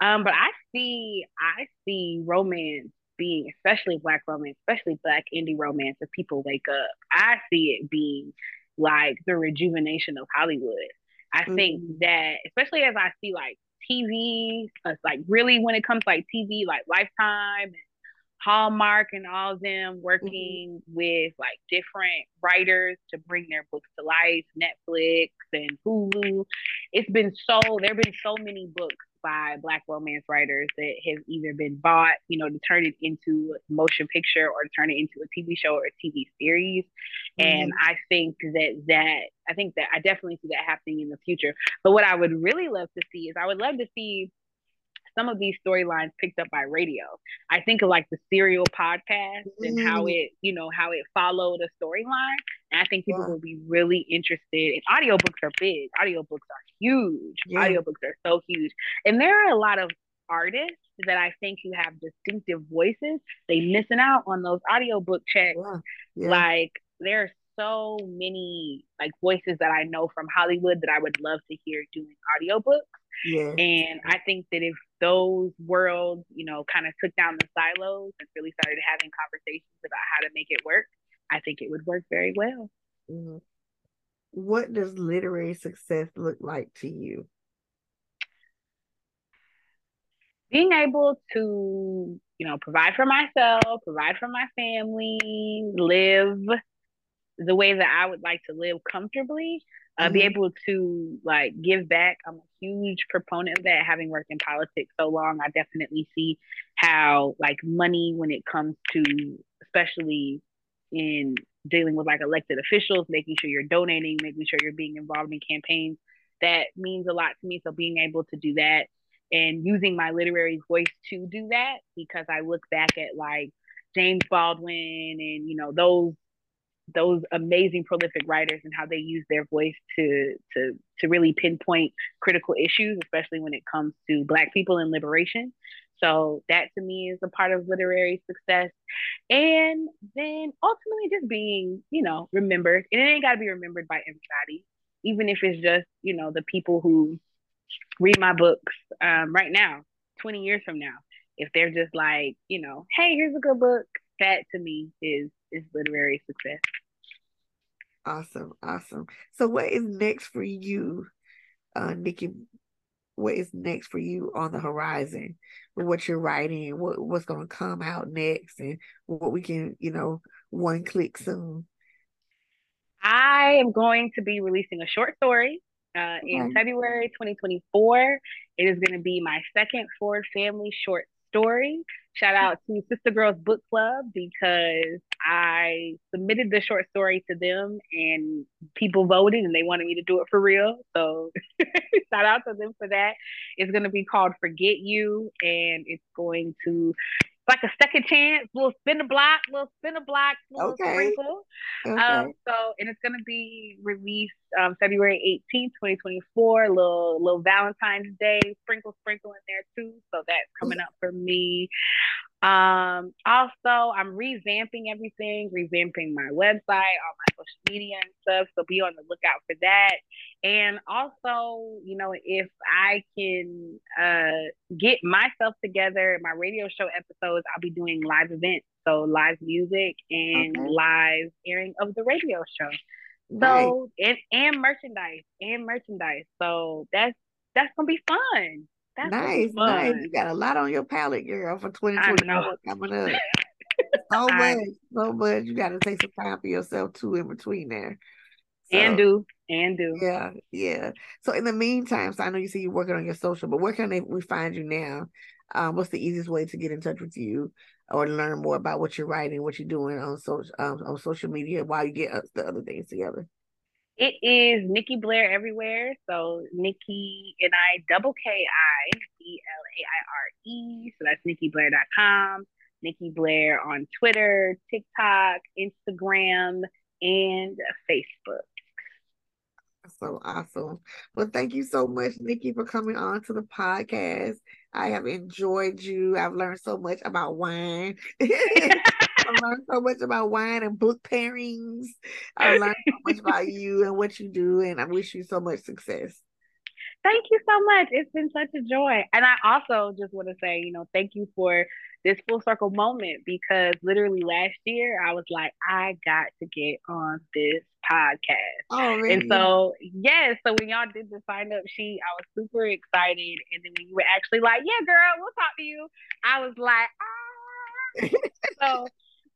Um, but I see I see romance being, especially black romance, especially black indie romance, if people wake up. I see it being like the rejuvenation of Hollywood. I mm-hmm. think that, especially as I see like TV, it's like really when it comes like TV, like Lifetime and Hallmark and all of them mm-hmm. working mm-hmm. with like different writers to bring their books to life, Netflix and Hulu. It's been so there have been so many books by black romance writers that have either been bought, you know, to turn it into a motion picture or to turn it into a TV show or a TV series. Mm-hmm. And I think that that I think that I definitely see that happening in the future. But what I would really love to see is I would love to see some of these storylines picked up by radio. I think of like the Serial podcast mm. and how mm. it, you know, how it followed a storyline. And I think people yeah. will be really interested. And audiobooks are big. Audiobooks are huge. Yeah. Audiobooks are so huge. And there are a lot of artists that I think who have distinctive voices. They missing out on those audiobook checks. Yeah. Like are so many like voices that I know from Hollywood that I would love to hear doing audiobooks. Yeah. And I think that if those worlds, you know, kind of took down the silos and really started having conversations about how to make it work, I think it would work very well. Mm-hmm. What does literary success look like to you? Being able to, you know, provide for myself, provide for my family, live the way that I would like to live comfortably, uh, mm-hmm. be able to like give back. I'm a huge proponent of that. Having worked in politics so long, I definitely see how like money, when it comes to especially in dealing with like elected officials, making sure you're donating, making sure you're being involved in campaigns, that means a lot to me. So being able to do that and using my literary voice to do that, because I look back at like James Baldwin and you know those those amazing prolific writers and how they use their voice to to to really pinpoint critical issues especially when it comes to black people and liberation. So that to me is a part of literary success. And then ultimately just being you know remembered. And it ain't got to be remembered by everybody even if it's just you know the people who read my books um, right now 20 years from now. If they're just like you know hey here's a good book that to me is is literary success. Awesome, awesome. So what is next for you, uh, Nikki? What is next for you on the horizon what you're writing what, what's going to come out next and what we can, you know, one click soon? I am going to be releasing a short story uh, okay. in February 2024. It is going to be my second Ford Family short story. Shout out to Sister Girls Book Club because I submitted the short story to them and people voted and they wanted me to do it for real. So shout out to them for that. It's going to be called Forget You and it's going to like a second chance, little spin the block, little spin the block, little okay. sprinkle. Okay. Um, so and it's gonna be released um, February 18th, 2024, little little Valentine's Day sprinkle sprinkle in there too. So that's coming up for me. Um, also, I'm revamping everything, revamping my website, all my social media and stuff. So be on the lookout for that. And also, you know, if I can uh, get myself together, my radio show episodes, I'll be doing live events. So live music and okay. live airing of the radio show. So and and merchandise and merchandise. So that's that's gonna be fun. That's nice, nice. You got a lot on your palette, girl, for 2024 coming up. so much, so much. You got to take some time for yourself too in between there. So, and do, and do. Yeah, yeah. So in the meantime, so I know you see you're working on your social, but where can they, we find you now? Um, what's the easiest way to get in touch with you or learn more about what you're writing, what you're doing on social um, on social media while you get the other things together? It is Nikki Blaire everywhere. So Nikki and I double K I B L A I R E. So that's NikkiBlaire.com. Nikki Blaire on Twitter, TikTok, Instagram, and Facebook. So awesome. Well, thank you so much, Nikki, for coming on to the podcast. I have enjoyed you. I've learned so much about wine. I learned so much about wine and book pairings. I learned so much about you and what you do, and I wish you so much success. Thank you so much. It's been such a joy. And I also just want to say, you know, thank you for this full circle moment because literally last year I was like, I got to get on this podcast. Oh, really? And so, yes, so when y'all did the sign up sheet, I was super excited. And then when you were actually like, yeah, girl, we'll talk to you, I was like, ah. so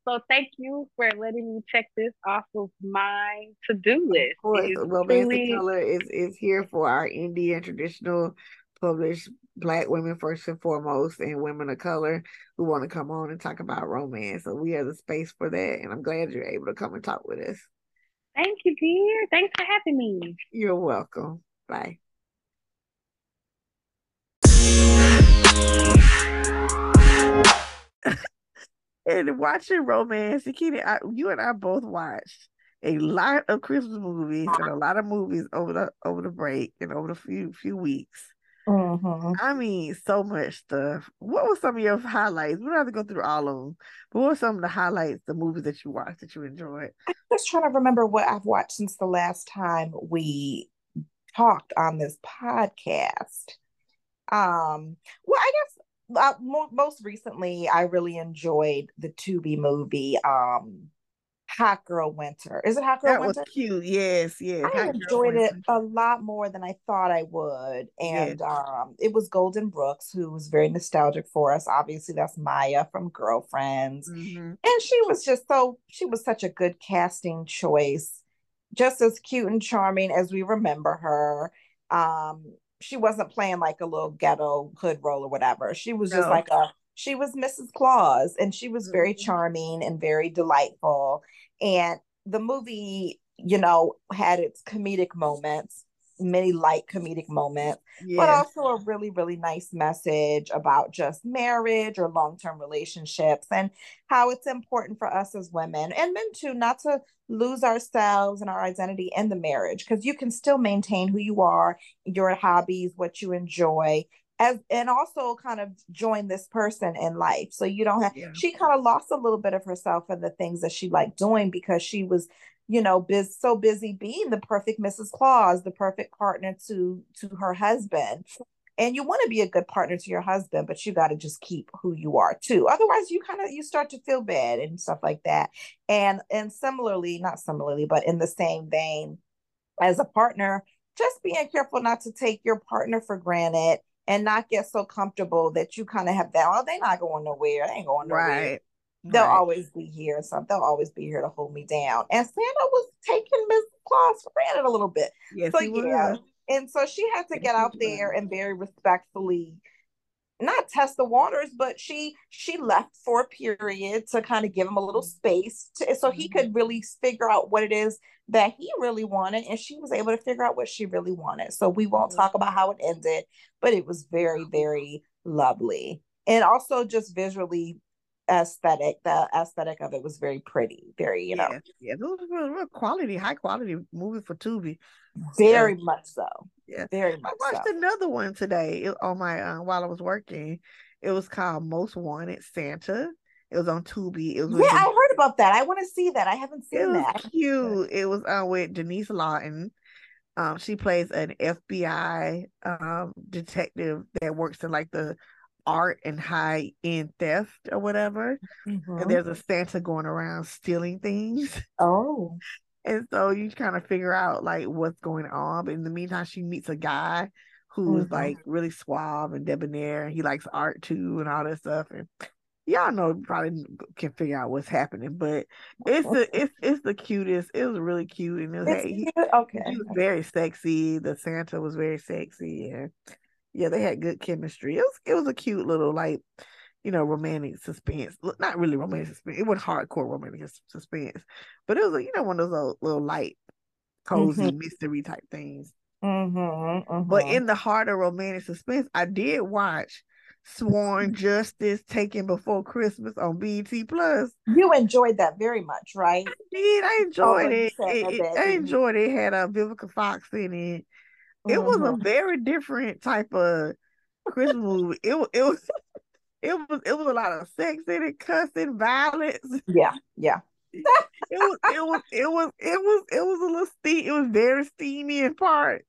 so thank you for letting me check this off of my to-do list. Of course, Romance truly... Color is, is here for our indie and traditional published black women first and foremost and women of color who want to come on and talk about romance. So we have the space for that. And I'm glad you're able to come and talk with us. Thank you, dear. Thanks for having me. You're welcome. Bye. And watching romance, Nikita, you and I both watched a lot of Christmas movies and a lot of movies over the over the break and over the few few weeks. Mm-hmm. I mean, so much stuff. What were some of your highlights? We don't have to go through all of them, but what were some of the highlights, the movies that you watched that you enjoyed? I'm just trying to remember what I've watched since the last time we talked on this podcast. Um, well, I guess uh, mo- most recently, I really enjoyed the Tubi movie, um, Hot Girl Winter. Is it Hot Girl that Winter? was cute. Yes, yes. I Hot enjoyed it a lot more than I thought I would. And yes. um, it was Golden Brooks, who was very nostalgic for us. Obviously, that's Maya from Girlfriends. Mm-hmm. And she was just so, she was such a good casting choice. Just as cute and charming as we remember her. Um, she wasn't playing like a little ghetto hood role or whatever. She was no. just like a she was Mrs. Claus and she was very mm-hmm. charming and very delightful. And the movie, you know, had its comedic moments, many light comedic moments, yes. but also a really, really nice message about just marriage or long term relationships and how it's important for us as women and men too not to lose ourselves and our identity in the marriage because you can still maintain who you are, your hobbies, what you enjoy. As, and also kind of join this person in life. So you don't have, yeah. she kind of lost a little bit of herself and the things that she liked doing because she was you know, biz, so busy being the perfect Mrs. Claus, the perfect partner to to her husband. And you want to be a good partner to your husband, but you got to just keep who you are too. Otherwise, you kind of you start to feel bad and stuff like that. And and similarly, not similarly, but in the same vein, as a partner, just being careful not to take your partner for granted and not get so comfortable that you kind of have that. Oh, they're not going nowhere. They ain't going nowhere. Right they'll right. always be here. So they'll always be here to hold me down. And Santa was taking Miss Claus for granted a little bit. Yes, so yeah. And so she had to get out there and very respectfully not test the waters, but she she left for a period to kind of give him a little space to, so he could mm-hmm. really figure out what it is that he really wanted, and she was able to figure out what she really wanted. So we won't talk about how it ended, but it was very very lovely, and also just visually aesthetic the aesthetic of it was very pretty very you know. Yeah, yeah those were real quality high quality movie for tubi very yeah. much so yeah very much i watched so. another one today on my uh, while i was working it was called most wanted santa it was on Tubi. It was yeah, I heard about that. I want to see that. I haven't seen it was that. Cute. It was uh, with Denise Lawton. Um, she plays an FBI um detective that works in like the art and high end theft or whatever. Mm-hmm. And there's a Santa going around stealing things. Oh. And so you kind of figure out like what's going on. But in the meantime, she meets a guy who's mm-hmm. like really suave and debonair. And he likes art too and all that stuff. And y'all know probably can figure out what's happening. But it's the it's it's the cutest. It was really cute and it was, hey, he, okay. he was very sexy. The Santa was very sexy and yeah, they had good chemistry. It was it was a cute little like, you know, romantic suspense. Not really romantic suspense. It wasn't hardcore romantic suspense, but it was you know one of those little, little light, cozy mm-hmm. mystery type things. Mm-hmm, mm-hmm. But in the heart of romantic suspense, I did watch Sworn Justice taken before Christmas on BET Plus. You enjoyed that very much, right? I did. I enjoyed oh, it. it, it I enjoyed it. it. had a uh, Vivica Fox in it. It mm-hmm. was a mm-hmm. very different type of Christmas movie. It, it was it was it was a lot of sex in it, cussing, violence. Yeah, yeah. it was it was it was it was it was a little steam. It was very steamy in part.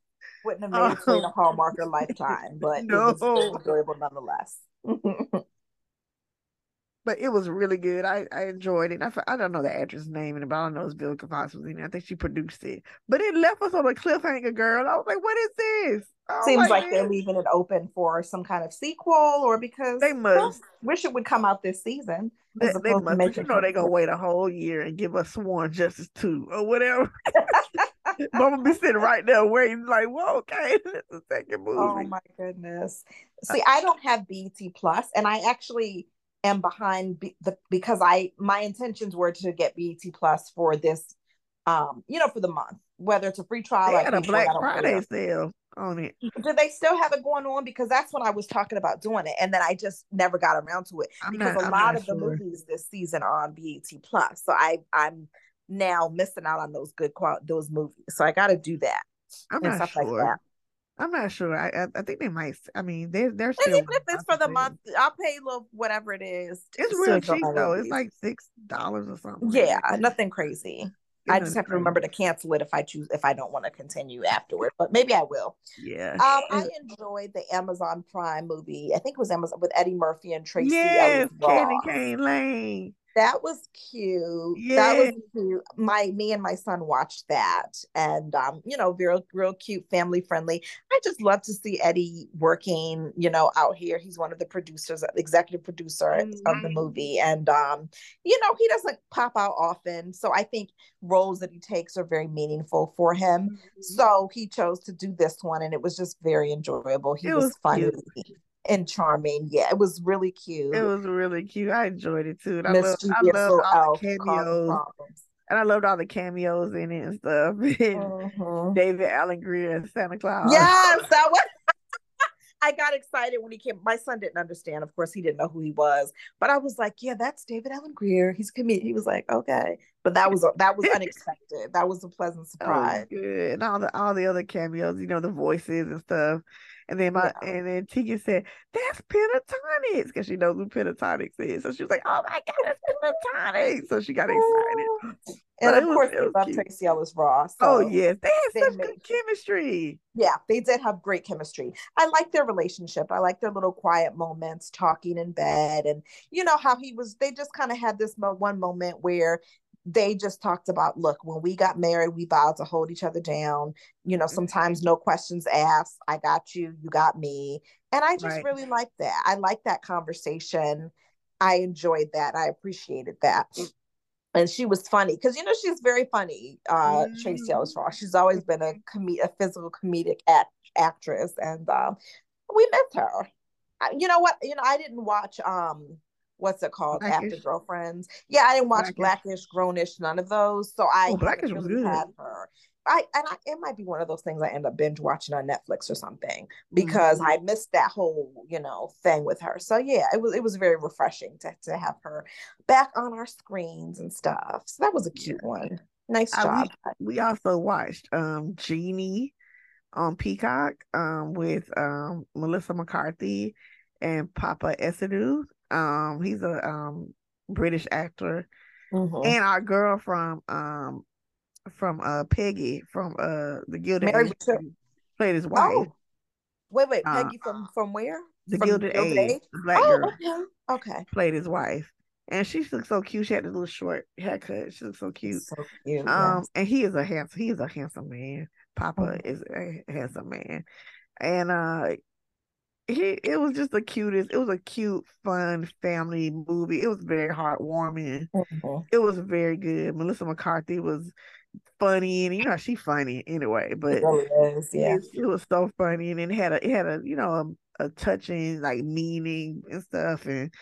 Wouldn't have made it um, a Hallmark or Lifetime, but no. it was enjoyable nonetheless. but it was really good. I, I enjoyed it. I, I don't know the actress' name, and but I don't know if Vivica Fox was in it. I think she produced it. But it left us on a cliffhanger, girl. I was like, what is this? Oh Seems like they're leaving it open for some kind of sequel or because they must. Well, wish it would come out this season. They, they must. But you know they're going to wait a whole year and give us Sworn Justice 2 or whatever. Mama be sitting right there waiting, like, well, okay, it's the second oh movie. Oh my goodness. Uh, See, I don't have BET Plus, and I actually am behind B- the because I my intentions were to get BET Plus for this, um, you know, for the month, whether it's a free trial. They had a Black Friday sale on it. Do they still have it going on? Because that's when I was talking about doing it, and then I just never got around to it I'm because not, a I'm lot of sure. the movies this season are on BET Plus. So I I'm now missing out on those good quality those movies. So I got to do that. I'm and not sure. Like I'm not sure. I, I think they might. I mean, they they're still. even if it's for the month, I'll pay little whatever it is. It's real cheap though. It's like six dollars or something. Yeah, nothing crazy. I just have to remember to cancel it if I choose if I don't want to continue afterward, but maybe I will. Yeah. Um, I enjoyed the Amazon Prime movie. I think it was Amazon with Eddie Murphy and Tracee. Yes, Candy Cane Lane. That was cute. Yeah. That was cute. My me and my son watched that, and um, you know, real real cute, family friendly. I just love to see Eddie working. You know, out here. He's one of the producers, executive producer mm-hmm. of the mm-hmm. movie, and um, you know, he doesn't pop out often. So I think roles that he takes are very meaningful for him. Mm-hmm. So he chose to do this one, and it was just very enjoyable. He it was, was funny. And charming. Yeah, it was really cute. It was really cute. I enjoyed it too. And I, love, I loved all the cameos. And I loved all the cameos in it and stuff. mm-hmm. David Alan Grier and Santa Claus. Yes, that was I got excited when he came. My son didn't understand. Of course, he didn't know who he was. But I was like, "Yeah, that's David Alan Grier. He's comedian." He was like, "Okay," but that was that was unexpected. that was a pleasant surprise. Oh, good. And all the all the other cameos, you know, the voices and stuff. And then my yeah. and then Tika said, "That's Pentatonix," because she knows who Pentatonix is. So she was like, "Oh my god, it's Pentatonix!" So she got excited. And but of course, they love Tracee Ellis Ross. Oh, so oh yes, they had they such made, good chemistry. Yeah, they did have great chemistry. I like their relationship. I like their little quiet moments, talking in bed, and you know how he was. They just kind of had this mo- one moment where they just talked about look when we got married we vowed to hold each other down. You know sometimes no questions asked. I got you. You got me. And i just right. really like that. I like that conversation. I enjoyed that. I appreciated that. And she was funny because you know she's very funny uh mm. tracee ellis ross. She's always been a com- a physical comedic act- actress. And um we missed her. You know what? You know i didn't watch um what's it called Blackish. after girlfriends yeah i didn't watch blackish, blackish grownish none of those so i oh, blackish was good. had her I and I, it might be one of those things I end up binge watching on Netflix or something because mm-hmm. I missed that whole you know thing with her. So yeah, it was it was very refreshing to to have her back on our screens and stuff. So that was a cute yeah. one. Nice job. we, we, also watched um Genie on Peacock um with um Melissa McCarthy and Papa Essiedu. Um, he's a um British actor, mm-hmm. and our girl from um from uh Peggy from uh the Gilded Mary Age played his wife. Oh. Wait, wait, uh, Peggy uh, from from where? The from Gilded, Gilded Age. Age? Black oh, girl. Okay. okay. Played his wife. And she looks so cute. She had a little short haircut. She looks so cute. So cute. Um, yes. and he is a handsome. He is a handsome man. Papa mm-hmm. is a handsome man, and uh, he it was just the cutest. It was a cute, fun family movie. It was very heartwarming. Mm-hmm. It was very good. Melissa McCarthy was funny, and you know she's funny anyway. But it, is, yeah. it, it, was so funny, and it had a it had a you know a, a touching like meaning and stuff, and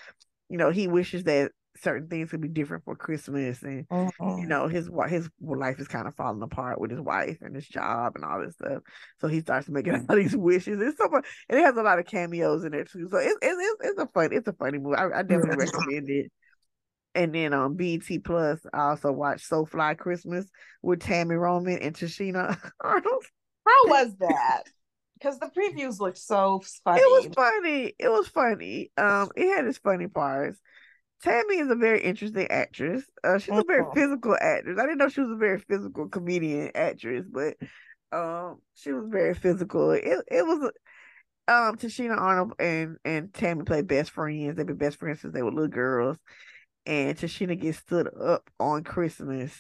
you know he wishes that certain things could be different for Christmas, and Mhm. you know his his life is kind of falling apart with his wife and his job and all this stuff. So he starts making all these wishes. It's so much, and it has a lot of cameos in it too. So it's it's it's, it's a fun it's a funny movie. I, I definitely Mhm. recommend it. And then on BET Plus, I also watched So Fly Christmas with Tami Roman and Tichina Arnold. How was that? Because the previews looked so funny. It was funny. It was funny. Um, it had its funny parts. Tami is a very interesting actress. Uh, she's a very Mhm. physical actress. I didn't know she was a very physical comedian actress, but um, she was very physical. It it was um Tichina Arnold and and Tami play best friends. They've been best friends since they were little girls. And Tichina gets stood up on Christmas,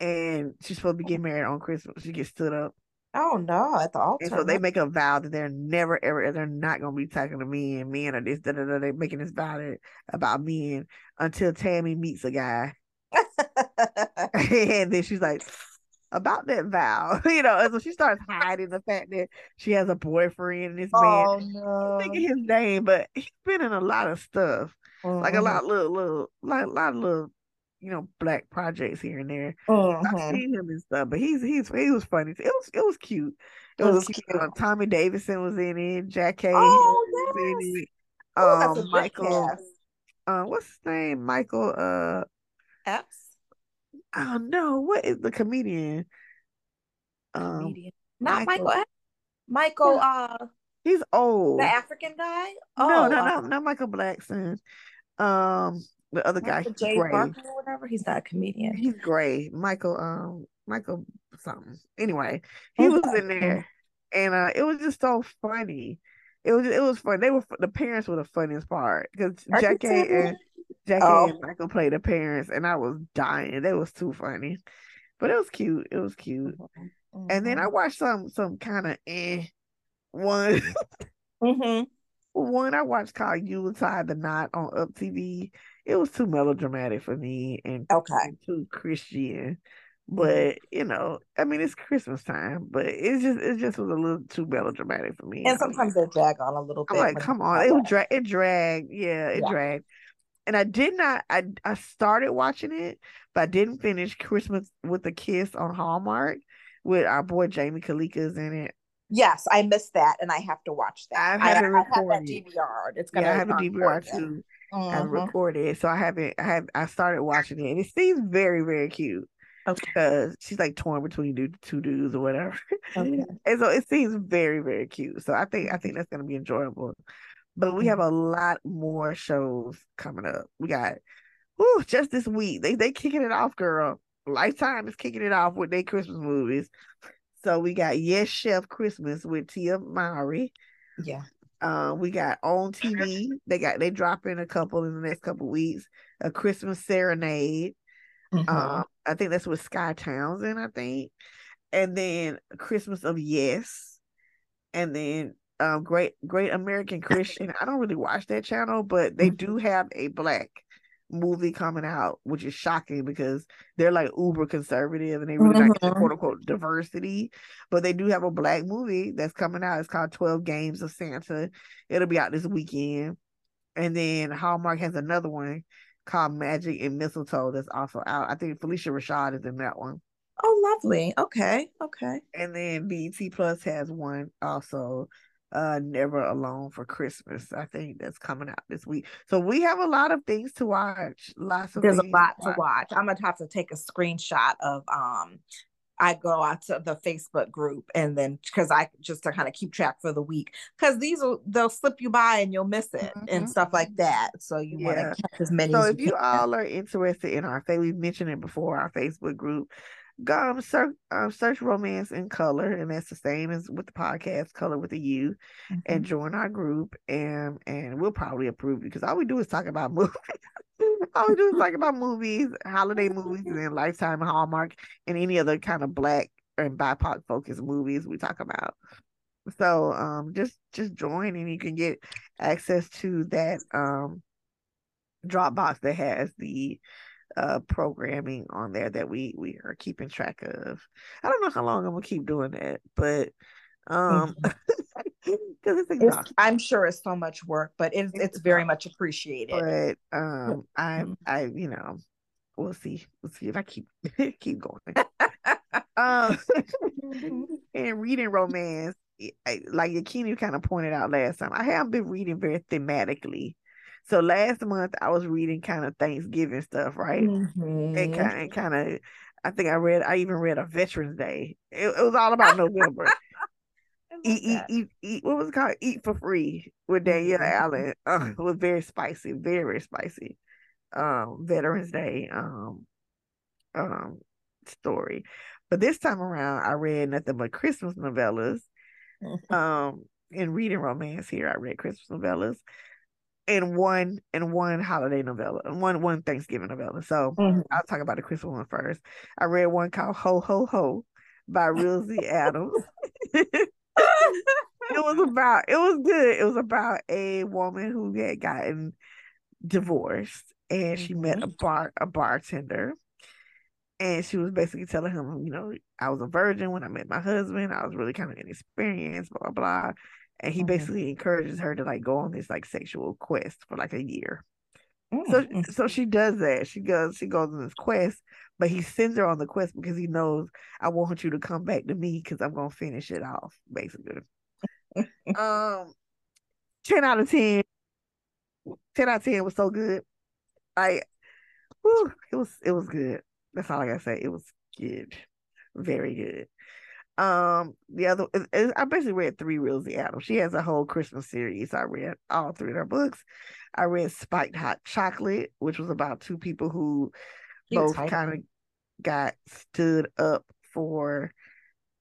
and she's supposed to be getting married on Christmas. She gets stood up. Oh no, at the altar. And so they make a vow that they're never ever they're not gonna be talking to men. Men are this da da da. They're making this vow that, about men until Tami meets a guy, and then she's like about that vow, you know. And so she starts hiding the fact that she has a boyfriend and this man. oh I'm no. thinking his name, but he's been in a lot of stuff, like a Mhm. lot little little like a lot of little you know black projects here and there. Mhm. I've seen him and stuff, but he's he's he was funny. It was it was cute. It, It was, was cute. cute. Uh, Tommy Davidson was in it. Jack Oh, yes. Oh, Um, good Michael. Uh, what's his name? Michael. Uh, Epps. oh no, what is the comedian? Um, Comedian. Not Michael- Michael. Epps. Michael, uh, he's old. the African guy. Oh, no, uh, no, not Michael Blackson. Um, the other guy. Michael He's J. gray. Barker or whatever. He's not a comedian. He's gray. Michael. Um, Michael something. Anyway, he was in there, and uh, it was just so funny. It was it was fun. They were the parents were the funniest part because Jackie and Jackie Oh. and Michael played the parents, and I was dying. They was too funny, but it was cute. It was cute. And then I watched some some kind of eh one hmm one I watched called Yuletide the Knot on Up TV. It was too melodramatic for me and, Okay. too Christian. Mm-hmm. But you know, I mean, it's Christmas time, but it's just it just was a little too melodramatic for me. And I'm sometimes they drag on a little bit. I'm like, come on, it was drag, it dragged, yeah, it Yeah. dragged. And I did not, I I started watching it, but I didn't finish Christmas with a Kiss on Hallmark with our boy Jaime Callica's in it. Yes, I missed that, and I have to watch that. I I, have it I have that recorded. DVR. It's gonna Yeah, I have a DVR too. I Mhm. recorded, so I haven't. I have. I started watching it, and it seems very, very cute Okay. because she's like torn between du- two dudes or whatever, Okay. and so it seems very, very cute. So I think I think that's gonna be enjoyable. But we have a lot more shows coming up. We got, whew, just this week they they kicking it off, girl. Lifetime is kicking it off with their Christmas movies. So we got Yes Chef Christmas with Tia Mowry. Yeah. Uh, we got on TV. They got they drop in a couple in the next couple weeks. A Christmas Serenade. Mhm. Um, I think that's with Skye Townsend. I think, and then Christmas of Yes, and then um, Great Great American Christian. I don't really watch that channel, but they do have a black movie coming out, which is shocking because they're like uber conservative and they really not into Mhm. quote unquote diversity. But they do have a black movie that's coming out. It's called Twelve Games of Santa. It'll be out this weekend. And then Hallmark has another one called Magic and Mistletoe that's also out. I think Phylicia Rashad is in that one. Oh, lovely. Okay. Okay. And then BET Plus has one also, uh, Never Alone for Christmas. I think that's coming out this week. So we have a lot of things to watch. Lots of There's a lot to watch. I'm gonna have to take a screenshot of um I go out to the Facebook group and then because I just to kind of keep track for the week because these will they'll slip you by and you'll miss it and Mhm. stuff like that. So you want Yeah. to catch as many So as if you can. all are interested in our we've mentioned it before, our Facebook group, um, search um, search romance in color, and that's the same as with the podcast, color with a U, and join our group, and and we'll probably approve you because all we do is talk about movies. all we do is talk about movies, holiday movies, and then Lifetime, Hallmark, and any other kind of black and BIPOC focused movies we talk about. So um just just join and you can get access to that um Dropbox that has the uh programming on there that we we are keeping track of. I don't know how long I'm gonna keep doing that, but um because it's exhausting. It's, I'm sure it's so much work, but it's it's, It's very much appreciated. But um, I Mhm. I you know, we'll see. We'll see if I keep keep going. Um, and reading romance, like Yakini kind of pointed out last time, I haven't been reading very thematically. So last month I was reading kind of Thanksgiving stuff, right? And Mhm. kind of, kind of, I think I read, I even read a Veterans Day. It, it was all about November. Eat, eat, eat, eat. What was it called? Eat for free with Danielle Mhm. Allen. Uh, it was very spicy, very, very spicy. Um, Veterans Day. Um, um, story. But this time around, I read nothing but Christmas novellas. Um, in reading romance here, I read Christmas novellas and one and one holiday novella and one one Thanksgiving novella. So Mhm. I'll talk about the Christmas one first. I read one called Ho Ho Ho by Rosie Adams. it was about it was good. It was about a woman who had gotten divorced and she met a bar a bartender. And she was basically telling him, you know, I was a virgin when I met my husband. I was really kind of inexperienced, blah, blah. And he Mhm. basically encourages her to like go on this like sexual quest for like a year. So Mhm. so she does that. She goes she goes on this quest, but he sends her on the quest because he knows I want you to come back to me because I'm gonna finish it off, basically. um 10 out of 10. 10 out of 10 was so good. Like whew, it was it was good. That's all I gotta say. It was good. Very good. Um, the other I basically read three Rosie Adams. She has a whole Christmas series. I read all three of her books. I read Spiked Hot Chocolate, which was about two people who Cute both kind of got stood up for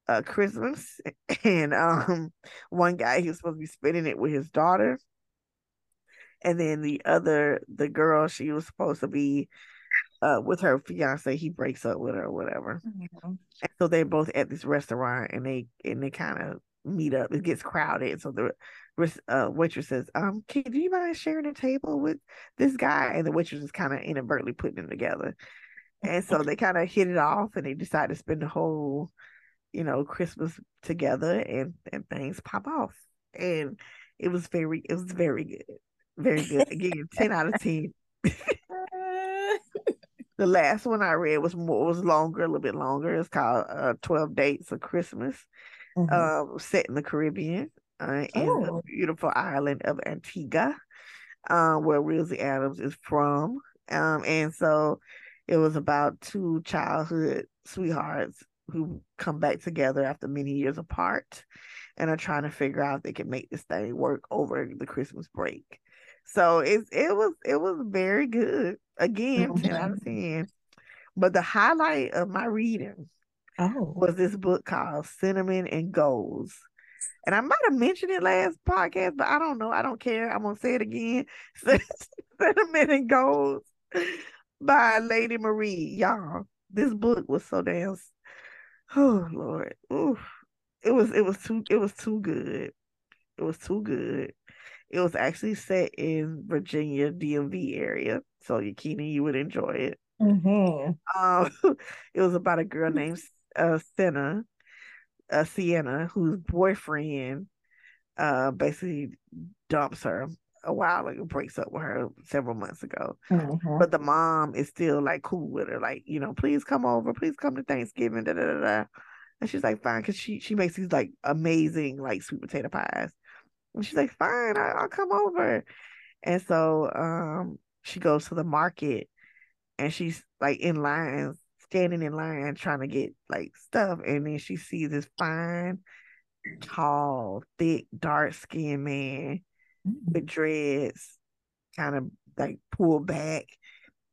uh Christmas. And um one guy he was supposed to be spending it with his daughter. And then the other the girl she was supposed to be uh with her fiance, he breaks up with her or whatever. Mhm. And so they're both at this restaurant and they and they kind of meet up. It gets crowded. So the uh, waitress says, um, can do you mind sharing a table with this guy? And the waitress is kind of inadvertently putting them together. And so they kind of hit it off and they decide to spend the whole, you know, Christmas together and and things pop off. And it was very it was very good. Very good. Again, 10 out of 10. The last one I read was more was longer, a little bit longer. It's called uh, Twelve Dates of Christmas, Mhm. um, set in the Caribbean, uh, in the Oh. beautiful island of Antigua, uh, where Rosie Adams is from. Um, and so it was about two childhood sweethearts who come back together after many years apart and are trying to figure out if they can make this thing work over the Christmas break. So it's it was it was very good. Again, 10 out of 10. But the highlight of my reading Oh. was this book called Cinnamon and Goals. And I might have mentioned it last podcast, but I don't know. I don't care. I'm gonna say it again. Cinnamon and Goals by Lady Marie. Y'all, this book was so damn oh Lord. Oof. It was it was too it was too good. It was too good. It was actually set in Virginia DMV area. So Yakini, you would enjoy it. Mhm. Um, it was about a girl named uh Senna, uh Sienna, whose boyfriend uh basically dumps her a while ago, breaks up with her several months ago. Mhm. But the mom is still like cool with her, like, you know, please come over, please come to Thanksgiving, da da da da. And she's like, fine, because she she makes these like amazing like sweet potato pies. And she's like, fine, I, I'll come over. And so um she goes to the market and she's like in line, standing in line trying to get like stuff. And then she sees this fine, tall, thick, dark skinned man with dreads, kind of like pulled back.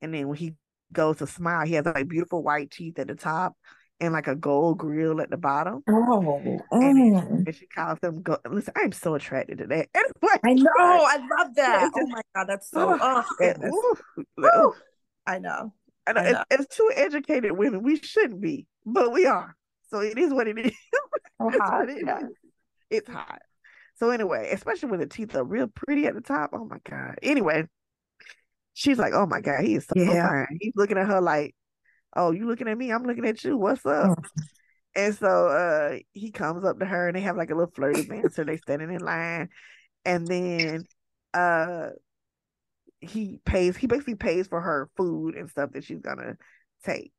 And then when he goes to smile, he has like beautiful white teeth at the top and like a gold grill at the bottom. Oh. And, mm. and she calls them go listen, I'm so attracted to that. I know. I love that. It's Oh my god, that's so. Oh goodness. ooh, I know. I know, I as, know. as two educated women, we shouldn't be, but we are. So it is what it is. It's hot. it is. It's hot. So anyway, especially when the teeth are real pretty at the top. Oh my god. Anyway, she's like, "Oh my god, he is so Yeah. fine." He's looking at her like, "Oh, you looking at me? I'm looking at you. What's up?" And so uh he comes up to her and they have like a little flirty banter. they standing in line. And then uh he pays he basically pays for her food and stuff that she's gonna take.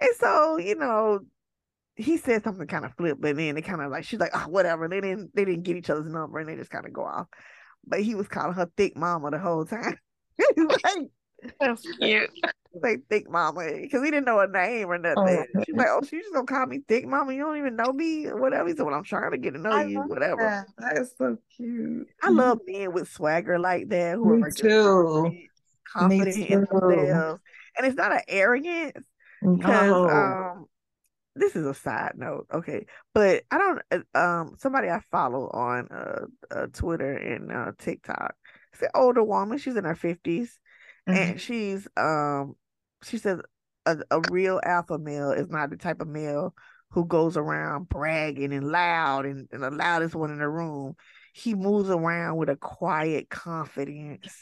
And so, you know, he said something kind of flip, but then they kind of like she's like, oh, whatever. They didn't they didn't get each other's number and they just kind of go off. But he was calling her thick mama the whole time. like, That's cute. like thick mama because he didn't know her name or nothing. Oh, She's like, oh, she's just gonna call me thick mama. You don't even know me or whatever. He said, well, I'm trying to get to know I you, whatever. that. That is so cute. I love men with swagger like that who Me are too. confident, confident in too. themselves, and it's not an arrogance because No. um this is a side note okay but i don't uh, um somebody i follow on uh, uh twitter and uh tiktok it's an older woman she's in her 50s Mhm. and she's um she says a, a real alpha male is not the type of male who goes around bragging and loud and, and the loudest one in the room he moves around with a quiet confidence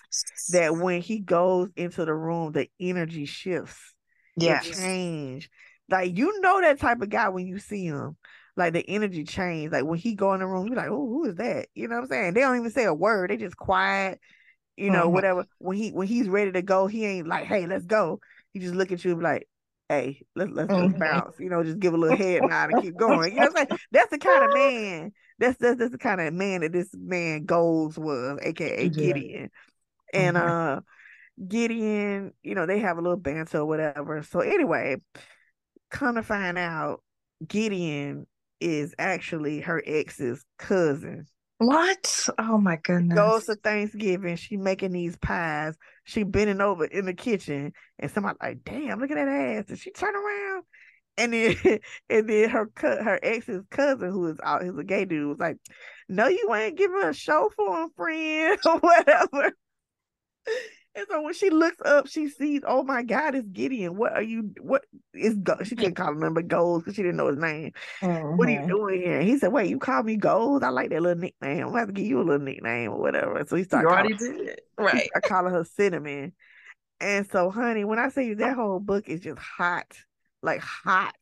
that when he goes into the room the energy shifts yes. it change. Like you know that type of guy when you see him. Like the energy change. Like when he go in the room, you're like, oh, who is that? You know what I'm saying? They don't even say a word. They just quiet, you know, Mhm. whatever. When he when he's ready to go, he ain't like, hey, let's go. He just look at you and be like, hey, let's let's, let's Mhm. bounce. You know, just give a little head nod and keep going. You know what I'm saying? That's the kind of man. That's that's, that's the kind of man that this man goals was, aka Yeah. Gideon. And Mhm. uh Gideon, you know, they have a little banter or whatever. So anyway, come to find out, Gideon is actually her ex's cousin. What? Oh my goodness. Goes to Thanksgiving, she making these pies. She bending over in the kitchen, and somebody like, "Damn, look at that ass!" And she turn around, and then and then her her ex's cousin, who is out, who's a gay dude, was like, "No, you ain't giving a show for him, friend, or whatever." And so when she looks up, she sees, oh my God, it's Gideon. What are you? What is? Go-? She couldn't call him number Goals because she didn't know his name. What are you Mhm. doing here? He said, wait, you call me Goals? I like that little nickname. I'm about to give you a little nickname or whatever. So he You started already calling, did. Right. started calling her Cinnamon. And so, honey, when I say that whole book is just hot, like hot,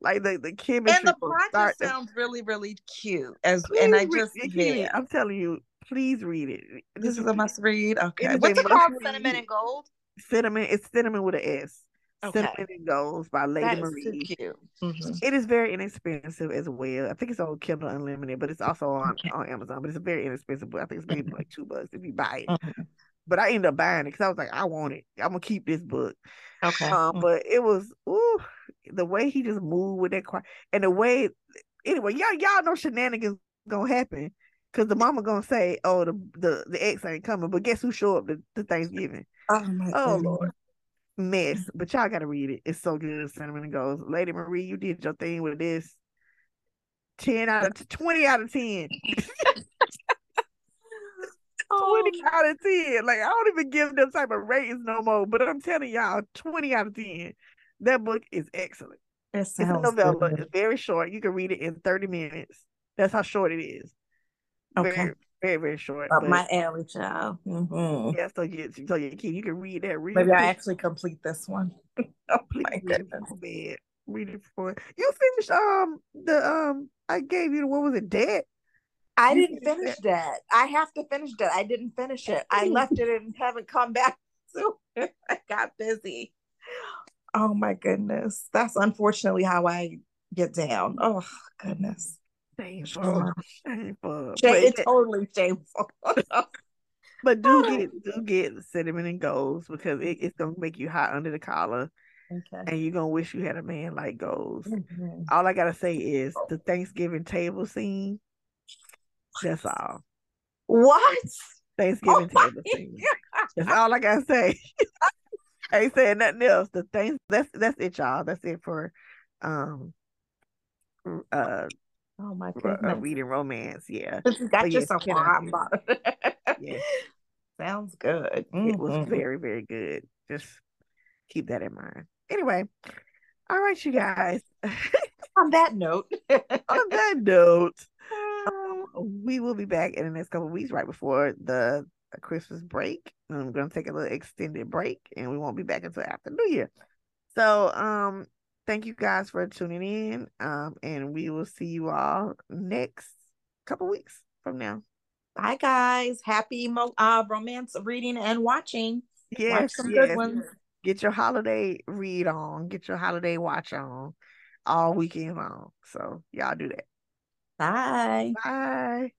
like the the chemistry And the to sounds really, really cute. As and I just yeah. I'm telling you, please read it. This is a must read. Okay. is What's it called? must Cinnamon and Gold? cinnamon. It's cinnamon with an S. Okay. Cinnamon and Gold by Lady That is too Marie. cute. Mhm. It is very inexpensive as well. I think it's on Kindle Unlimited, but it's also on, Okay. on Amazon. But it's a very inexpensive book. I think it's maybe Mhm. like two bucks if you buy it. Mhm. But I ended up buying it because I was like, I want it. I'm gonna keep this book. Okay. Um, Mm. but it was ooh, the way he just moved with that quiet and the way anyway, y'all y'all know shenanigans gonna happen. Cause the mama gonna say, "Oh, the the, the ex ain't coming," but guess who show up to, to Thanksgiving? Oh my god. Oh. Lord, mess. But y'all gotta read it. It's so good. Cinnamon goes, Lady Marie, you did your thing with this. Ten out of twenty out of ten. Oh, 20 out of 10. Like I don't even give them type of ratings no more. But I'm telling y'all, 20 out of 10. That book is excellent. it It's a novella. good. It's very short. You can read it in 30 minutes. That's how short it is. Okay. Very, very, very short. Up but my alley, child. Mhm. yeah, so you so you can you can read that real Maybe I actually complete this one. oh Please my it goodness. Read it before you finished um the um I gave you the what was it, dead? I You didn't finish that. I have to finish that. I didn't finish it. I left it and haven't come back. So I got busy. Oh my goodness. That's unfortunately how I get down. Oh goodness. Shameful. Shameful. Shame- But, it's totally shameful. but do get do get cinnamon and goals because it, it's gonna make you hot under the collar okay. and you're gonna wish you had a man like goals. Mhm. All I gotta say is the Thanksgiving table scene. That's all. What? Thanksgiving Oh table scene. That's all I gotta say. I ain't saying nothing else. The things that's that's it, y'all. That's it for um uh, Oh my uh goodness. reading romance. Yeah. Got But yes, so can I hot. do but- Yes. Sounds good. It was Mhm. very, very good. Just keep that in mind. Anyway, all right, you guys. On that note, On that note, um, we will be back in the next couple of weeks, right before the Christmas break. I'm going to take a little extended break, and we won't be back until after New Year. So, um, thank you guys for tuning in. Um, and we will see you all next couple weeks from now. Bye, guys. Happy mo- uh, romance reading and watching. Yes, Watch some yes. good ones. Get your holiday read on. Get your holiday watch on all weekend long. So y'all do that. Bye. Bye.